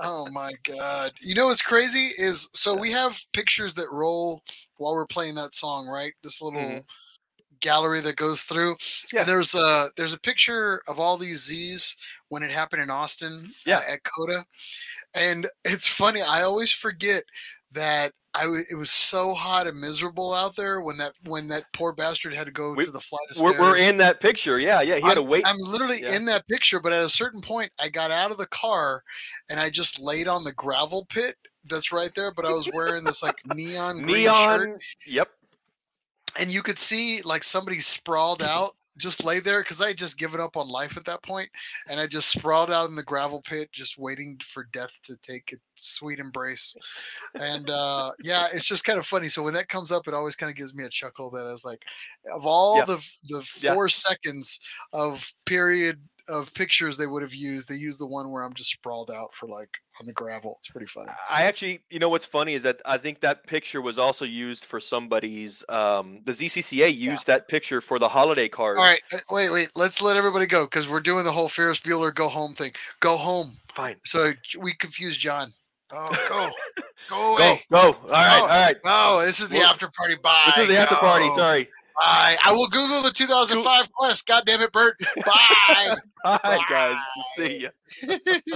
Oh my god. You know what's crazy is so we have pictures that roll while we're playing that song, right? This little Mhm. gallery that goes through. Yeah. And there's a there's a picture of all these Z's when it happened in Austin uh, Yeah. at COTA. And it's funny, I always forget that I w- it was so hot and miserable out there when that when that poor bastard had to go We- to the flight of stairs. we're, we're in that picture. Yeah, yeah. He had to I'm- wait. I'm literally Yeah. in that picture, but at a certain point, I got out of the car and I just laid on the gravel pit that's right there. But I was wearing this like neon green shirt, Neon. Yep. and you could see like somebody sprawled out, just lay there because I had just given up on life at that point, and I just sprawled out in the gravel pit, just waiting for death to take its sweet embrace. And uh, yeah, it's just kind of funny. So when that comes up, it always kind of gives me a chuckle. That I was like, of all Yeah. the the Yeah. four seconds of period of pictures they would have used, they used the one where I'm just sprawled out for like on the gravel. It's pretty funny. So- I actually, you know, what's funny is that I think that picture was also used for somebody's. Um, the ZCCA used that picture for the holiday card. all right, uh, wait, wait. Let's let everybody go because we're doing the whole Ferris Bueller go home thing. Go home. Fine. So we confused John. Oh, go, go Go, away. go. All right, Go. all right. No, this is the Well, after party. Bye. This is the after party. Sorry. Bye. I will Google the 2005 quest. God damn it, Bert. Bye. Bye, guys. See ya.